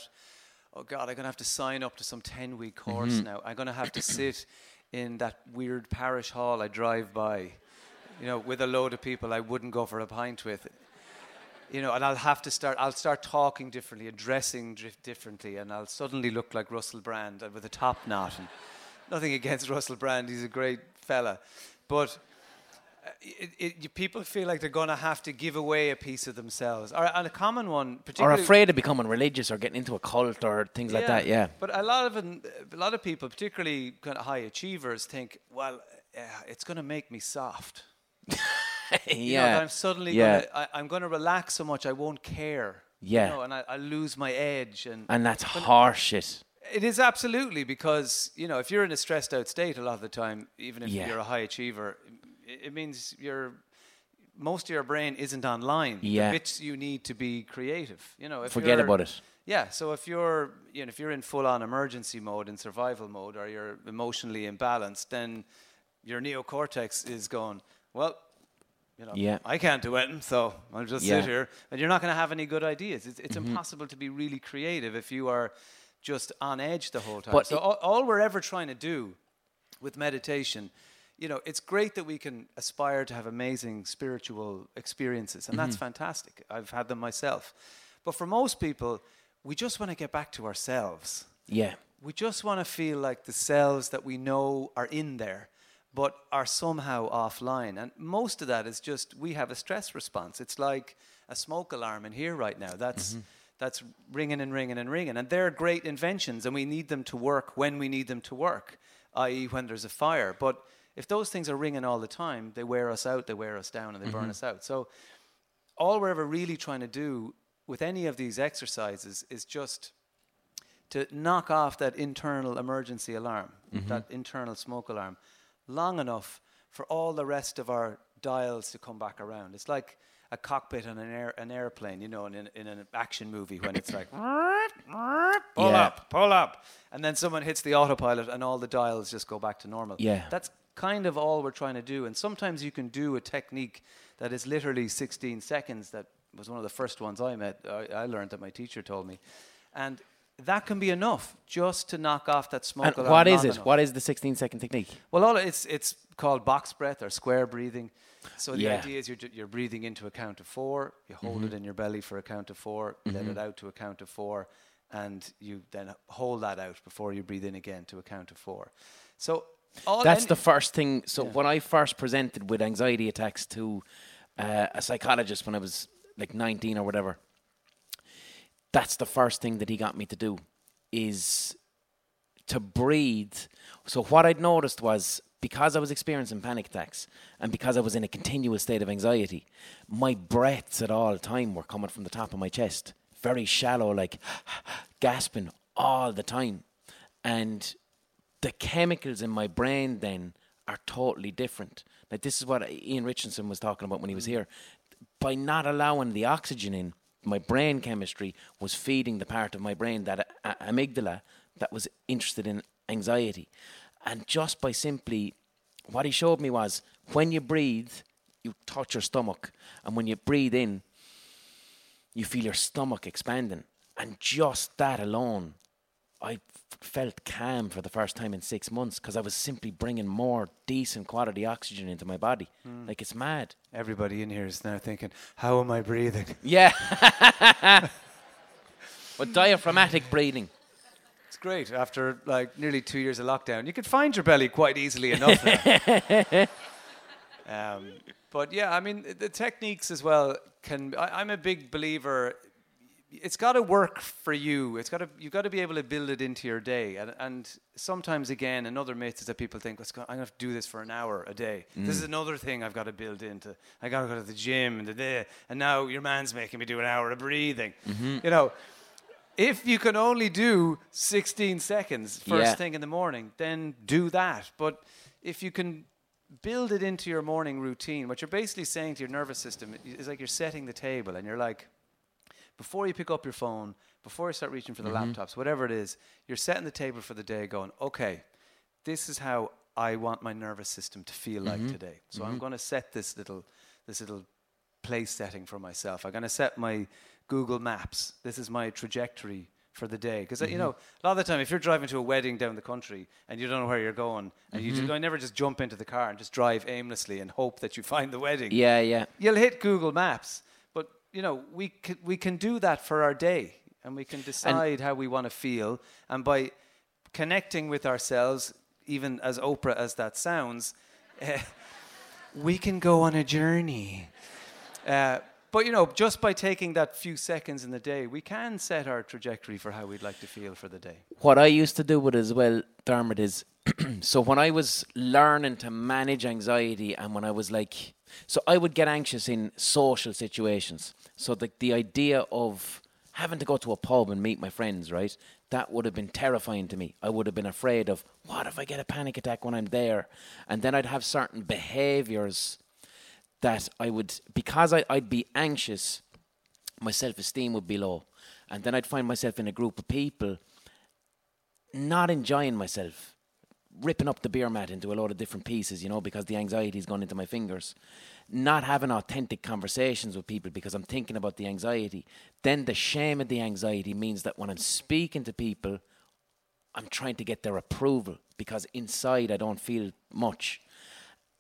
oh God, I'm gonna have to sign up to some ten week course Mm-hmm. now. I'm gonna have to sit in that weird parish hall I drive by, you know, with a load of people I wouldn't go for a pint with. you know, and I'll have to start. I'll start talking differently addressing differently, and I'll suddenly look like Russell Brand with a top knot. And nothing against Russell Brand; he's a great fella, but. It, it, people feel like they're going to have to give away a piece of themselves. Or, and a common one, Or particularly afraid of becoming religious or getting into a cult or things like that. Yeah. But a lot of a lot of people, particularly kind of high achievers, think, well, uh, it's going to make me soft. You know, yeah. I'm suddenly Yeah. gonna, I, I'm going to relax so much I won't care. Yeah. You know, and I, I lose my edge. And, and that's horseshit. it is absolutely because you know if you're in a stressed out state a lot of the time, even if Yeah. you're a high achiever, it, means you're most of your brain isn't online. Yeah. The bits you need to be creative. You know, if Forget about it. Yeah, so if you're you know if you're in full on emergency mode in survival mode or you're emotionally imbalanced, then your neocortex is going, well, you know, Yeah. I can't do anything, so I'll just Yeah. sit here. And you're not going to have any good ideas. It's, it's mm-hmm. impossible to be really creative if you are just on edge the whole time. But so all, all we're ever trying to do with meditation, you know, it's great that we can aspire to have amazing spiritual experiences, and that's mm-hmm. fantastic. I've had them myself. But for most people, we just want to get back to ourselves. Yeah. We just want to feel like the selves that we know are in there, but are somehow offline. And most of that is just we have a stress response. It's like a smoke alarm in here right now. That's mm-hmm. that's ringing and ringing and ringing. And they're great inventions, and we need them to work when we need them to work, i.e., when there's a fire. But if those things are ringing all the time, they wear us out, they wear us down, and they burn mm-hmm. us out. So all we're ever really trying to do with any of these exercises is just to knock off that internal emergency alarm, mm-hmm. that internal smoke alarm, long enough for all the rest of our dials to come back around. It's like a cockpit on an, air, an airplane, you know, in, in an action movie when it's like, pull Yeah. up, pull up. And then someone hits the autopilot and all the dials just go back to normal. Yeah. That's kind of all we're trying to do. And sometimes you can do a technique that is literally 16 seconds. That was one of the first ones I met. I, I learned that my teacher told me. And that can be enough just to knock off that smoke And alarm what is it? enough. What is the 16 second technique? Well, all it's it's called box breath or square breathing. So the Yeah. idea is you're you're breathing into a count of four. You hold Mm-hmm. it in your belly for a count of 4 let it out to a count of four, and you then hold that out before you breathe in again to a count of four. So all That's any- the first thing. So when I first presented with anxiety attacks to uh, a psychologist when I was like 19 or whatever, that's the first thing that he got me to do is to breathe. So what I'd noticed was because I was experiencing panic attacks and because I was in a continuous state of anxiety, my breaths at all time were coming from the top of my chest, very shallow, like gasping all the time. And the chemicals in my brain then are totally different. Like this is what Ian Richardson was talking about when he was mm. here. By not allowing the oxygen in, my brain chemistry was feeding the part of my brain that uh, a- amygdala that was interested in anxiety. And just by simply, what he showed me was when you breathe, you touch your stomach, and when you breathe in, you feel your stomach expanding. And just that alone, I felt calm for the first time in six months because I was simply bringing more decent quality oxygen into my body. Like it's mad. everybody in here is now thinking, how am I breathing? Yeah. but diaphragmatic breathing. It's great. After like nearly two years of lockdown, you could find your belly quite easily enough. um, but yeah, I mean the techniques as well can. I, I'm a big believer. It's got to work for you. It's got to. You've got to be able to build it into your day. And, and sometimes again, another myth is that people think, "Let's go, I'm going to do this for an hour a day. This is mm. another thing I've got to build into. I got to go to the gym and the. And now your man's making me do an hour of breathing. Mm-hmm. You know." if you can only do 16 seconds first Yeah. thing in the morning, then do that. But if you can build it into your morning routine, what you're basically saying to your nervous system is like you're setting the table and you're like, before you pick up your phone, before you start reaching for the mm-hmm. laptops, whatever it is, you're setting the table for the day going, okay, this is how I want my nervous system to feel like mm-hmm. today. So I'm mm-hmm. going to set this little, this little place setting for myself. I'm going to set my Google Maps. This is my trajectory for the day. Because, uh, you know, a lot of the time, if you're driving to a wedding down the country and you don't know where you're going, and you just, I never just jump into the car and just drive aimlessly and hope that you find the wedding. Yeah, yeah. You'll hit Google Maps, you know, we can, we can do that for our day and we can decide and how we want to feel. And by connecting with ourselves, even as Oprah as that sounds, uh, we can go on a journey. Uh, but you know, just by taking that few seconds in the day, we can set our trajectory for how we'd like to feel for the day. What I used to do with it as well, Dermot, is so when I was learning to manage anxiety and when I was like, so I would get anxious in social situations. So the, the idea of having to go to a pub and meet my friends, right? That would have been terrifying to me. I would have been afraid of what if I get a panic attack when I'm there? And then I'd have certain behaviors that I would, because I, I'd be anxious, my self esteem would be low. And then I'd find myself in a group of people not enjoying myself ripping up the beer mat into a lot of different pieces, you know, because the anxiety's gone into my fingers. Not having authentic conversations with people because I'm thinking about the anxiety. Then the shame of the anxiety means that when I'm speaking to people, I'm trying to get their approval because inside I don't feel much.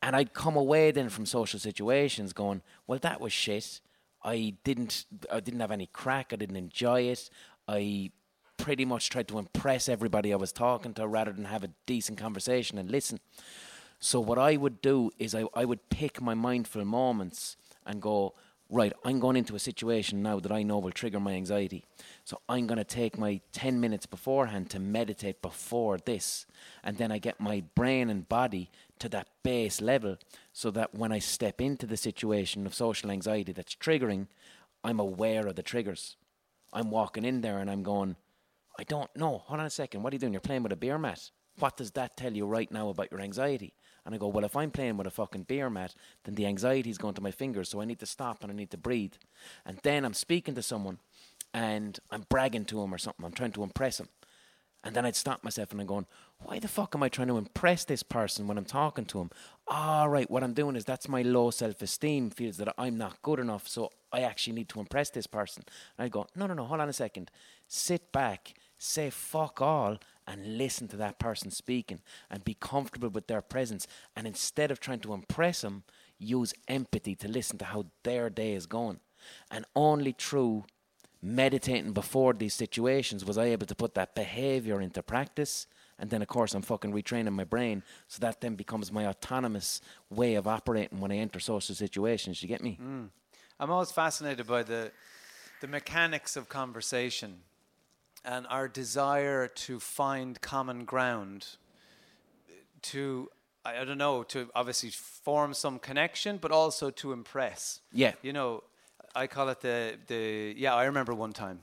And I'd come away then from social situations going, well, that was shit. I didn't, I didn't have any craic. I didn't enjoy it. I pretty much tried to impress everybody I was talking to rather than have a decent conversation and listen. So what I would do is I, I would pick my mindful moments and go, right, I'm going into a situation now that I know will trigger my anxiety. So I'm going to take my 10 minutes beforehand to meditate before this. And then I get my brain and body to that base level so that when I step into the situation of social anxiety that's triggering, I'm aware of the triggers. I'm walking in there and I'm going, I don't know. Hold on a second. What are you doing? You're playing with a beer mat. What does that tell you right now about your anxiety? And I go, well, if I'm playing with a fucking beer mat, then the anxiety is going to my fingers, so I need to stop and I need to breathe. And then I'm speaking to someone and I'm bragging to him or something. I'm trying to impress him. And then I'd stop myself and I'm going, why the fuck am I trying to impress this person when I'm talking to him? All ah, what I'm doing is that's my low self esteem feels that I'm not good enough, so I actually need to impress this person. And I go, no, no, no, hold on a second. Sit back say fuck all and listen to that person speaking and be comfortable with their presence. And instead of trying to impress them, use empathy to listen to how their day is going. And only through meditating before these situations was I able to put that behavior into practice. And then, of course, I'm fucking retraining my brain so that then becomes my autonomous way of operating when I enter social situations. You get me? Mm. I'm always fascinated by the the mechanics of conversation and our desire to find common ground, to I, I don't know, to obviously form some connection, but also to impress. Yeah. You know, I call it the the yeah. I remember one time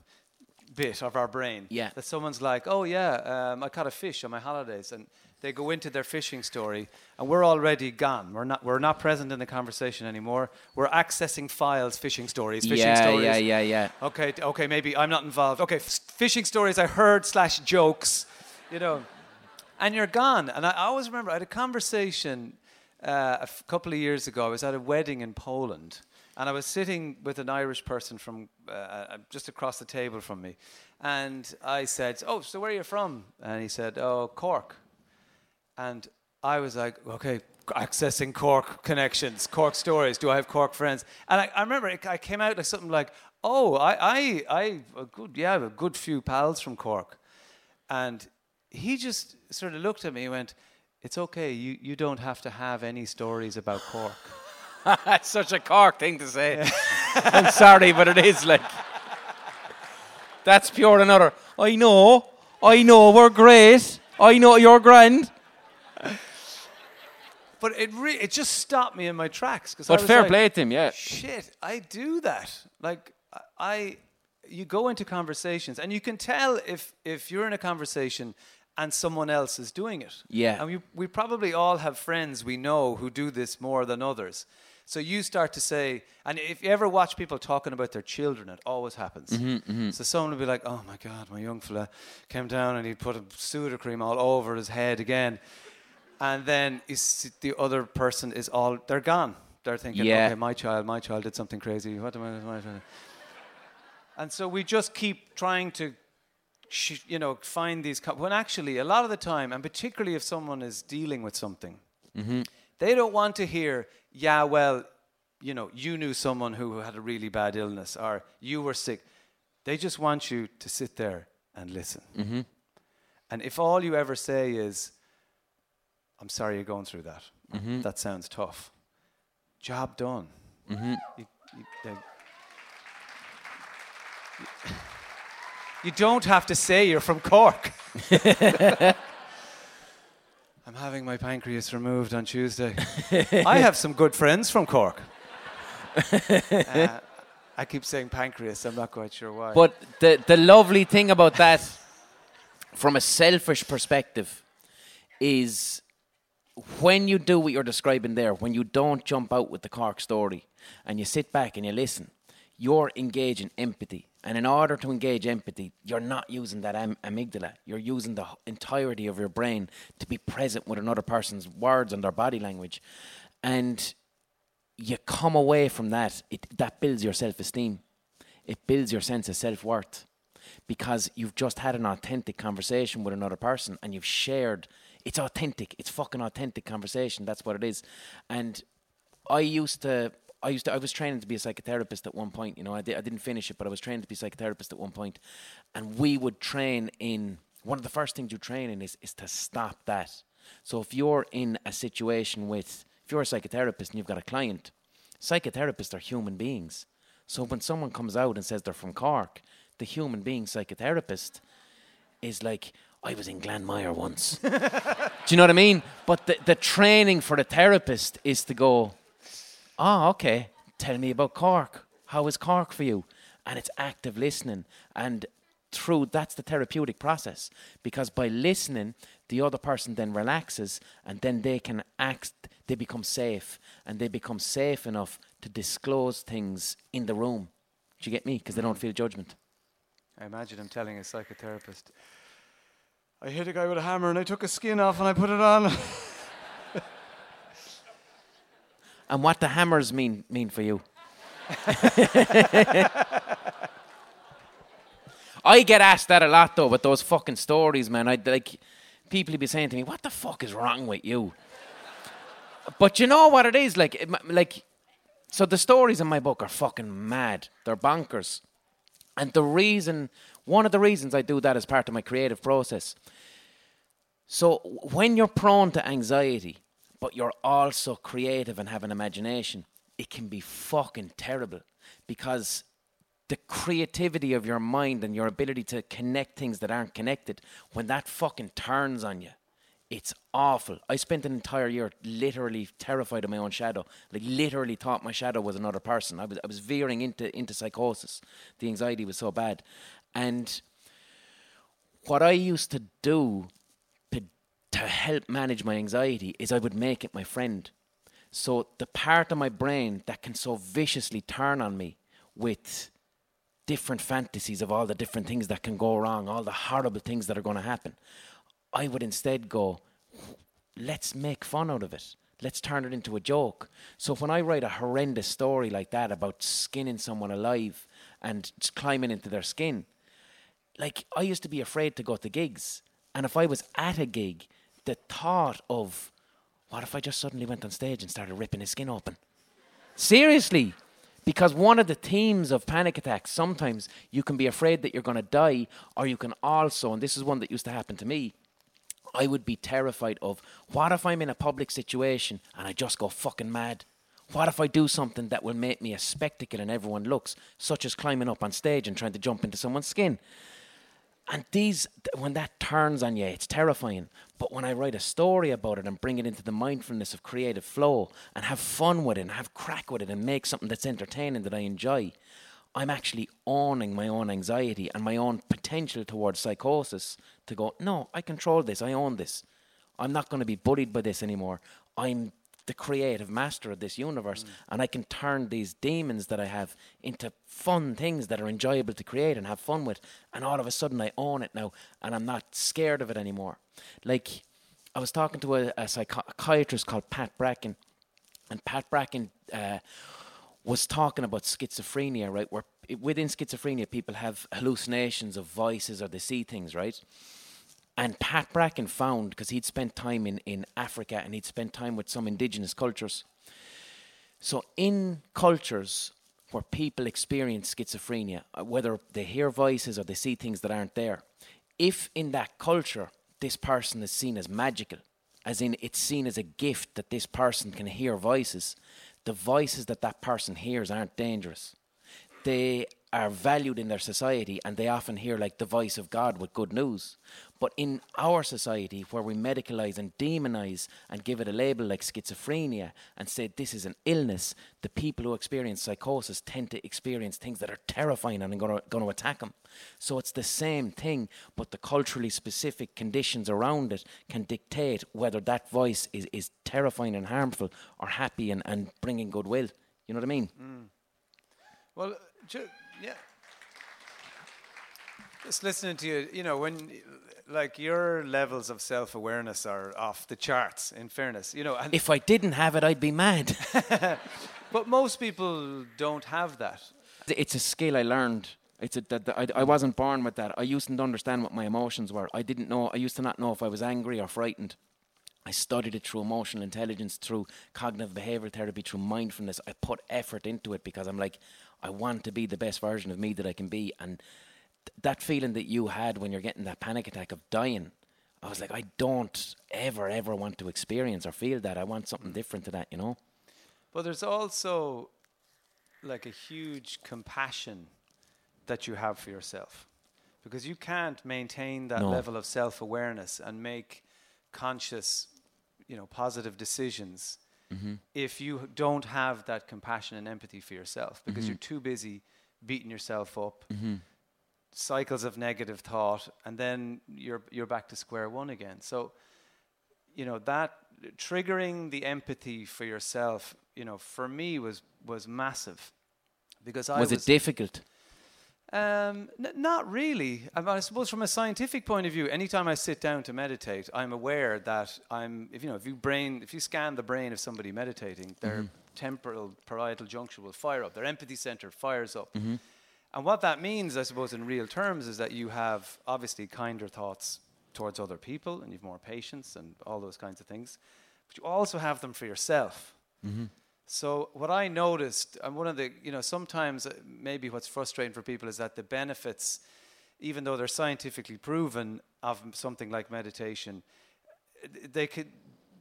bit of our brain. Yeah. That someone's like, oh yeah, um, I caught a fish on my holidays, and they go into their fishing story, and we're already gone. We're not we're not present in the conversation anymore. We're accessing files, fishing stories, fishing yeah, stories. Yeah, yeah, yeah, yeah. Okay, okay, maybe I'm not involved. Okay, f- fishing stories I heard slash jokes, you know, and you're gone. And I, always remember I had a conversation uh, a f- couple of years ago. I was at a wedding in Poland and I was sitting with an Irish person from uh, uh, just across the table from me. And I said, Oh, so where are you from? And he said, Oh, Cork. And I was like, Okay, accessing Cork connections, Cork stories. Do I have Cork friends? And I, I remember it, I came out like something like, Oh, I, I, I, a good, yeah, I have a good few pals from Cork. And he just sort of looked at me and went, It's okay, you, you don't have to have any stories about Cork. That's such a Cork thing to say. I'm sorry, but it is like. That's pure another. I know, I know, we're great. I know you're grand. But it re- it just stopped me in my tracks because. But fair like, play to him, yeah. Shit, I do that. Like I, you go into conversations and you can tell if if you're in a conversation and someone else is doing it. Yeah. And we we probably all have friends we know who do this more than others. So you start to say, and if you ever watch people talking about their children, it always happens. Mm-hmm, mm-hmm. So someone will be like, "Oh my God, my young fella came down and he put a Sudocrem all over his head again," and then the other person is all they're gone. They're thinking, yeah. "Okay, my child, my child did something crazy. What am I?" What am I and so we just keep trying to you know, find these. when actually, a lot of the time, and particularly if someone is dealing with something, mm-hmm. they don't want to hear, yeah, well, you know, you knew someone who had a really bad illness or you were sick. They just want you to sit there and listen. Mm-hmm. And if all you ever say is, I'm sorry you're going through that, Mm-hmm. that sounds tough, job done. Mm-hmm. You, you, they- you don't have to say you're from Cork. I'm having my pancreas removed on Tuesday. I have some good friends from Cork. Uh, I keep saying pancreas, I'm not quite sure why. But the, the lovely thing about that, from a selfish perspective, is when you do what you're describing there, when you don't jump out with the Cork story and you sit back and you listen, you're engaging empathy. And in order to engage empathy, you're not using that am- amygdala. You're using the entirety of your brain to be present with another person's words and their body language. And you come away from that, it, that builds your self esteem. It builds your sense of self worth because you've just had an authentic conversation with another person and you've shared. It's authentic. It's fucking authentic conversation. That's what it is. And I used to. I used to. I was training to be a psychotherapist at one point. You know, I, di- I didn't finish it, but I was trained to be a psychotherapist at one point. and we would train in. One of the first things you train in is is to stop that. So if you're in a situation with, if you're a psychotherapist and you've got a client, psychotherapists are human beings. So when someone comes out and says they're from Cork, the human being psychotherapist is like, I was in Glanmire once. Do you know what I mean? But the, the training for the therapist is to go, oh, okay, tell me about Cork. How is Cork for you? And it's active listening. And through that's the therapeutic process because by listening, the other person then relaxes and then they can act, they become safe and they become safe enough to disclose things in the room. Do you get me? Because they don't mm. feel judgment. I imagine him telling a psychotherapist, I hit a guy with a hammer and I took his skin off and I put it on. And what the hammers mean mean for you? I get asked that a lot though, with those fucking stories, man. I like people be saying to me, "What the fuck is wrong with you?" But you know what it is like, it like. So the stories in my book are fucking mad. They're bonkers, and the reason, one of the reasons I do that as part of my creative process. So when you're prone to anxiety, but you're also creative and have an imagination, it can be fucking terrible because the creativity of your mind and your ability to connect things that aren't connected, when that fucking turns on you, it's awful. I spent an entire year literally terrified of my own shadow. Like literally thought my shadow was another person. I was I was veering into into psychosis. The anxiety was so bad. And what I used to do to, help manage my anxiety is I would make it my friend. So the part of my brain that can so viciously turn on me with different fantasies of all the different things that can go wrong, all the horrible things that are going to happen, I would instead go, let's make fun out of it. Let's turn it into a joke. So when I write a horrendous story like that about skinning someone alive and climbing into their skin, like I used to be afraid to go to gigs. And if I was at a gig, the thought of what if I just suddenly went on stage and started ripping his skin open? Seriously. Because one of the themes of panic attacks, sometimes you can be afraid that you're going to die, or you can also, and this is one that used to happen to me, I would be terrified of what if I'm in a public situation and I just go fucking mad? What if I do something that will make me a spectacle and everyone looks, such as climbing up on stage and trying to jump into someone's skin? And these, when that turns on you, it's terrifying. But when I write a story about it and bring it into the mindfulness of creative flow and have fun with it and have craic with it and make something that's entertaining that I enjoy, I'm actually owning my own anxiety and my own potential towards psychosis to go, no, I control this, I own this. I'm not going to be bullied by this anymore. I'm the creative master of this universe, and I can turn these demons that I have into fun things that are enjoyable to create and have fun with. And all of a sudden, I own it now, and I'm not scared of it anymore. Like, I was talking to a, a psychiatrist called Pat Bracken, and Pat Bracken uh, was talking about schizophrenia, right? Where within schizophrenia, people have hallucinations of voices or they see things, right? And Pat Bracken found, because he'd spent time in, in Africa and he'd spent time with some indigenous cultures, So in cultures where people experience schizophrenia, uh, whether they hear voices or they see things that aren't there, if in that culture this person is seen as magical, as in it's seen as a gift that this person can hear voices, the voices that that person hears aren't dangerous. They are valued in their society and they often hear like the voice of God with good news. But in our society, where we medicalize and demonize and give it a label like schizophrenia and say this is an illness, the people who experience psychosis tend to experience things that are terrifying and are going to attack them. So it's the same thing, but the culturally specific conditions around it can dictate whether that voice is, is terrifying and harmful or happy and, and bringing goodwill. You know what I mean? Mm. Well, ju- yeah. Just listening to you, you know, when like your levels of self-awareness are off the charts. In fairness, you know. if I didn't have it, I'd be mad. but most people don't have that. It's a skill I learned. It's a, that, that I, I wasn't born with that. I used to understand what my emotions were. I didn't know. I used to not know if I was angry or frightened. I studied it through emotional intelligence, through cognitive behavioral therapy, through mindfulness. I put effort into it because I'm like, I want to be the best version of me that I can be. And that feeling that you had when you're getting that panic attack of dying, I was like, I don't ever, ever want to experience or feel that. I want something different to that, you know? But there's also like a huge compassion that you have for yourself because you can't maintain that no. level of self awareness and make conscious, you know, positive decisions mm-hmm. if you don't have that compassion and empathy for yourself because mm-hmm. you're too busy beating yourself up. Mm-hmm cycles of negative thought, and then you're you're back to square one again. So, you know that triggering the empathy for yourself, you know, for me was was massive because I was, was it difficult. Um, n- not really. I, mean, I suppose from a scientific point of view, anytime I sit down to meditate, I'm aware that I'm. If you know, if you brain, if you scan the brain of somebody meditating, their mm-hmm. temporal parietal junction will fire up. Their empathy center fires up. Mm-hmm and what that means, I suppose, in real terms, is that you have obviously kinder thoughts towards other people and you've more patience and all those kinds of things. But you also have them for yourself. Mm-hmm. So what I noticed, and one of the, you know, sometimes uh, maybe what's frustrating for people is that the benefits, even though they're scientifically proven of something like meditation, they could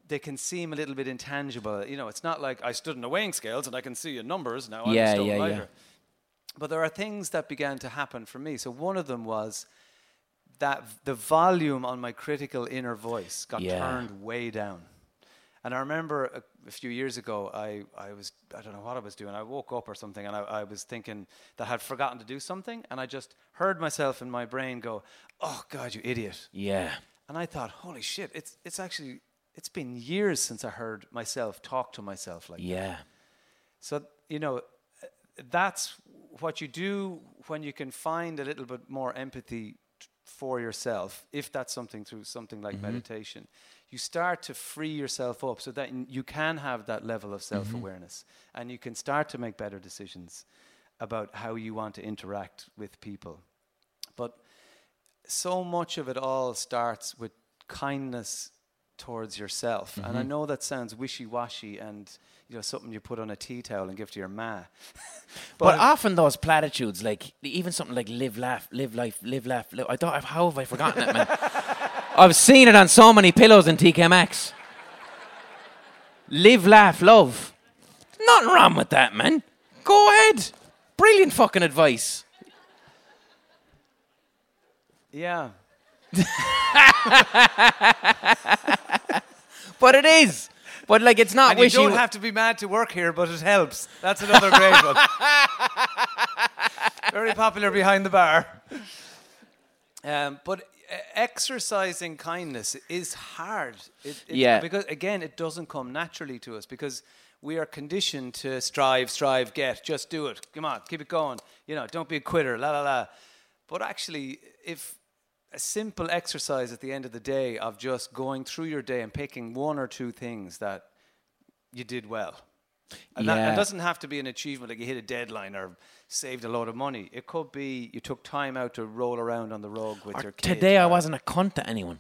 they can seem a little bit intangible. You know, it's not like I stood in the weighing scales and I can see your numbers now. Yeah, I'm a yeah, yeah. But there are things that began to happen for me. So one of them was that the volume on my critical inner voice got yeah. turned way down. And I remember a, a, few years ago, I, I was, I don't know what I was doing. I woke up or something and I, I was thinking that I had forgotten to do something. And I just heard myself in my brain go, oh, God, you idiot. Yeah. And I thought, holy shit, it's, it's actually, it's been years since I heard myself talk to myself like that. yeah. that. So, you know, that's what you do when you can find a little bit more empathy for yourself, if that's something through something like mm-hmm. meditation, you start to free yourself up so that you can have that level of self awareness mm-hmm. and you can start to make better decisions about how you want to interact with people. But so much of it all starts with kindness towards yourself. Mm-hmm. And I mm-hmm. know that sounds wishy washy and you know something you put on a tea towel and give to your ma. but, but often those platitudes, like even something like "live, laugh, live life, live, laugh." Live, I don't. How have I forgotten it, man? I've seen it on so many pillows in TK Maxx. live, laugh, love. Nothing wrong with that, man. Go ahead. Brilliant fucking advice. Yeah. but it is. But like, it's not. And you don't have to be mad to work here, but it helps. That's another great one. Very popular behind the bar. Um, but uh, exercising kindness is hard. It, yeah. Because again, it doesn't come naturally to us because we are conditioned to strive, strive, get. Just do it. Come on, keep it going. You know, don't be a quitter. La la la. But actually, if a simple exercise at the end of the day of just going through your day and picking one or two things that you did well. And yeah. that, it doesn't have to be an achievement like you hit a deadline or saved a lot of money. It could be you took time out to roll around on the rug with or your kids. Today I wasn't a cunt to anyone.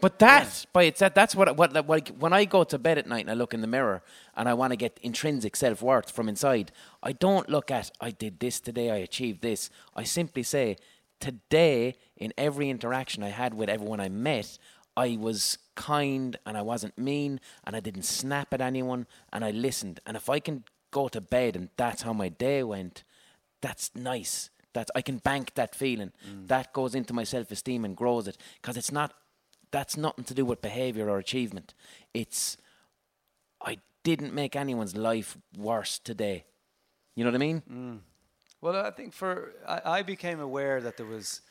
But that, by itself, that's what, what, like, when I go to bed at night and I look in the mirror and I want to get intrinsic self worth from inside, I don't look at, I did this today, I achieved this. I simply say, today, in every interaction I had with everyone I met, I was kind and I wasn't mean and I didn't snap at anyone and I listened. And if I can go to bed and that's how my day went, that's nice. That's I can bank that feeling. Mm. That goes into my self esteem and grows it because it's not that's nothing to do with behavior or achievement. It's I didn't make anyone's life worse today. You know what I mean? Mm. Well, I think for I, I, became aware that there was.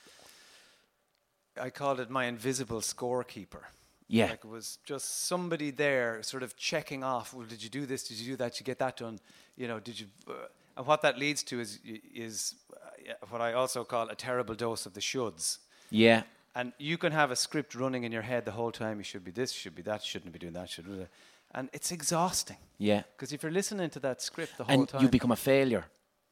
I called it my invisible scorekeeper. Yeah. Like it was just somebody there, sort of checking off. Well, did you do this? Did you do that? Did you get that done? You know, did you? Uh, and what that leads to is is uh, what I also call a terrible dose of the shoulds. Yeah. And you can have a script running in your head the whole time. You should be this, you should be that, shouldn't be doing that, should be that. And it's exhausting. Yeah. Because if you're listening to that script the whole and time. And you become a failure.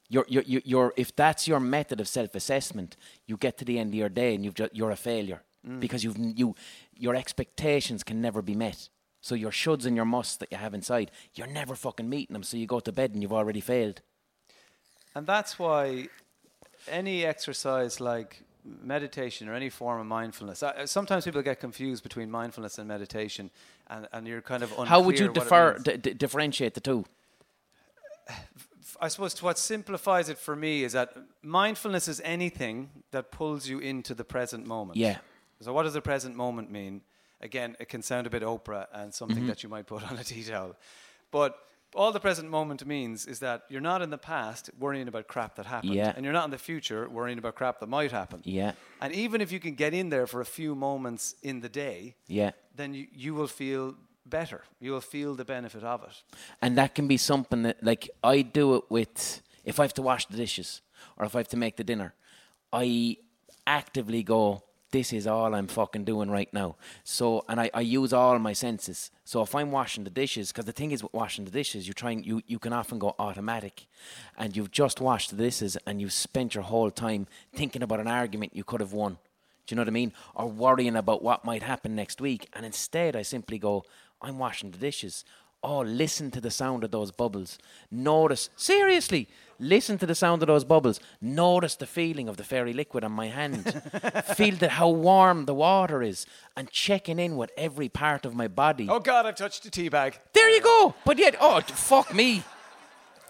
You're, you're, you're, if that's your method of self assessment, you get to the end of your day and you've ju- you're a failure. Mm. Because you've, you, your expectations can never be met. So your shoulds and your musts that you have inside, you're never fucking meeting them. So you go to bed and you've already failed. And that's why any exercise like meditation or any form of mindfulness. Uh, sometimes people get confused between mindfulness and meditation, and, and you're kind of How would you differ, d- d- differentiate the two? I suppose what simplifies it for me is that mindfulness is anything that pulls you into the present moment. Yeah. So, what does the present moment mean? Again, it can sound a bit Oprah and something mm-hmm. that you might put on a tea towel. But all the present moment means is that you're not in the past worrying about crap that happened. Yeah. And you're not in the future worrying about crap that might happen. Yeah. And even if you can get in there for a few moments in the day, yeah. then you, you will feel better. You will feel the benefit of it. And that can be something that, like, I do it with, if I have to wash the dishes or if I have to make the dinner, I actively go, this is all I'm fucking doing right now. So, and I, I use all my senses. So if I'm washing the dishes, because the thing is with washing the dishes, you're trying, you, you can often go automatic and you've just washed the dishes and you've spent your whole time thinking about an argument you could have won. Do you know what I mean? Or worrying about what might happen next week. And instead, I simply go, I'm washing the dishes. Oh, listen to the sound of those bubbles. Notice, seriously, Listen to the sound of those bubbles. Notice the feeling of the fairy liquid on my hand. Feel the, how warm the water is. And checking in with every part of my body. Oh, God, I've touched the tea bag. There you go. But yet, oh, fuck me.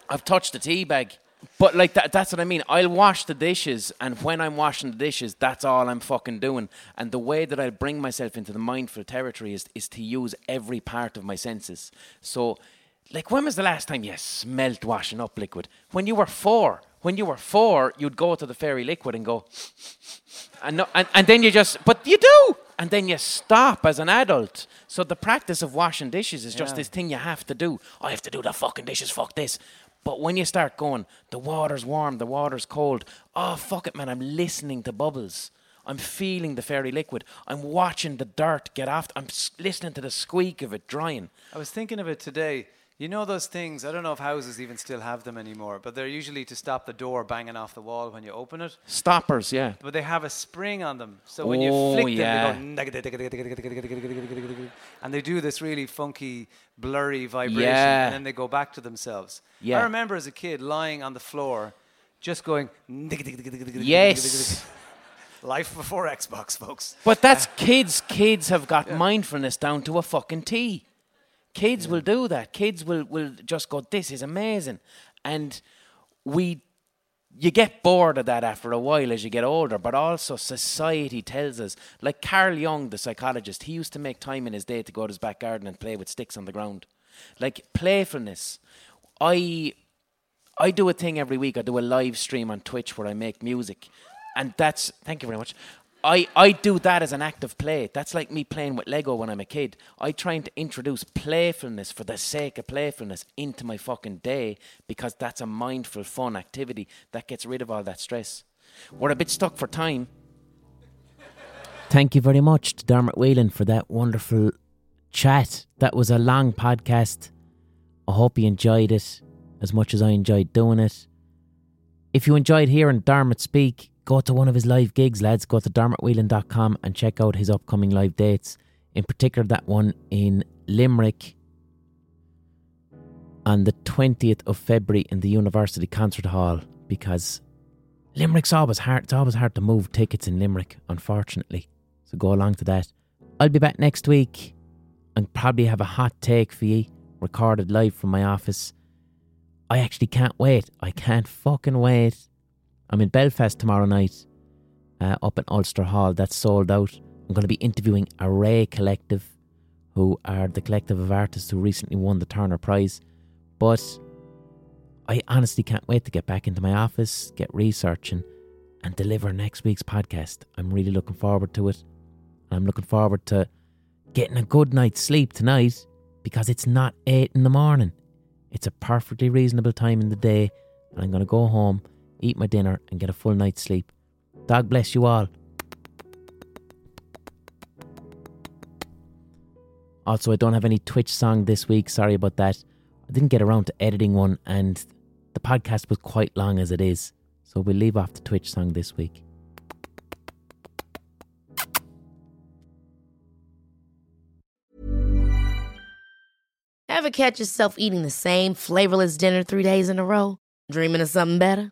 I've touched the tea bag. But like that, that's what I mean. I'll wash the dishes, and when I'm washing the dishes, that's all I'm fucking doing. And the way that I bring myself into the mindful territory is is to use every part of my senses. So like, when was the last time you smelt washing up liquid? When you were four. When you were four, you'd go to the fairy liquid and go, and, no, and, and then you just, but you do. And then you stop as an adult. So the practice of washing dishes is just yeah. this thing you have to do. I have to do the fucking dishes, fuck this. But when you start going, the water's warm, the water's cold. Oh, fuck it, man. I'm listening to bubbles. I'm feeling the fairy liquid. I'm watching the dirt get off. I'm listening to the squeak of it drying. I was thinking of it today. You know those things, I don't know if houses even still have them anymore, but they're usually to stop the door banging off the wall when you open it. Stoppers, yeah. But they have a spring on them. So when you oh, flick yeah. them, they go and they do this really funky, blurry vibration yeah. and then they go back to themselves. Yeah. I remember as a kid lying on the floor just going Yes. Life before Xbox, folks. But that's kids. Kids have got yeah. mindfulness down to a fucking T. Kids yeah. will do that. Kids will, will just go, this is amazing. And we, you get bored of that after a while as you get older, but also society tells us, like Carl Jung, the psychologist, he used to make time in his day to go to his back garden and play with sticks on the ground. Like playfulness. I, I do a thing every week. I do a live stream on Twitch where I make music. And that's, thank you very much. I, I do that as an act of play. That's like me playing with Lego when I'm a kid. I trying to introduce playfulness for the sake of playfulness into my fucking day because that's a mindful, fun activity that gets rid of all that stress. We're a bit stuck for time. Thank you very much to Dermot Whelan for that wonderful chat. That was a long podcast. I hope you enjoyed it as much as I enjoyed doing it. If you enjoyed hearing Dermot speak, Go to one of his live gigs, lads. Go to dermotwhelan.com and check out his upcoming live dates. In particular, that one in Limerick on the 20th of February in the University Concert Hall because Limerick's always hard. It's always hard to move tickets in Limerick, unfortunately. So go along to that. I'll be back next week and probably have a hot take for you recorded live from my office. I actually can't wait. I can't fucking wait. I'm in Belfast tomorrow night, uh, up in Ulster Hall. That's sold out. I'm going to be interviewing Array Collective, who are the collective of artists who recently won the Turner Prize. But I honestly can't wait to get back into my office, get researching, and deliver next week's podcast. I'm really looking forward to it. I'm looking forward to getting a good night's sleep tonight because it's not 8 in the morning. It's a perfectly reasonable time in the day, and I'm going to go home, eat my dinner, and get a full night's sleep. God bless you all. Also, I don't have any Twitch song this week. Sorry about that. I didn't get around to editing one, and the podcast was quite long as it is. So we'll leave off the Twitch song this week. Ever catch yourself eating the same flavorless dinner three days in a row? Dreaming of something better?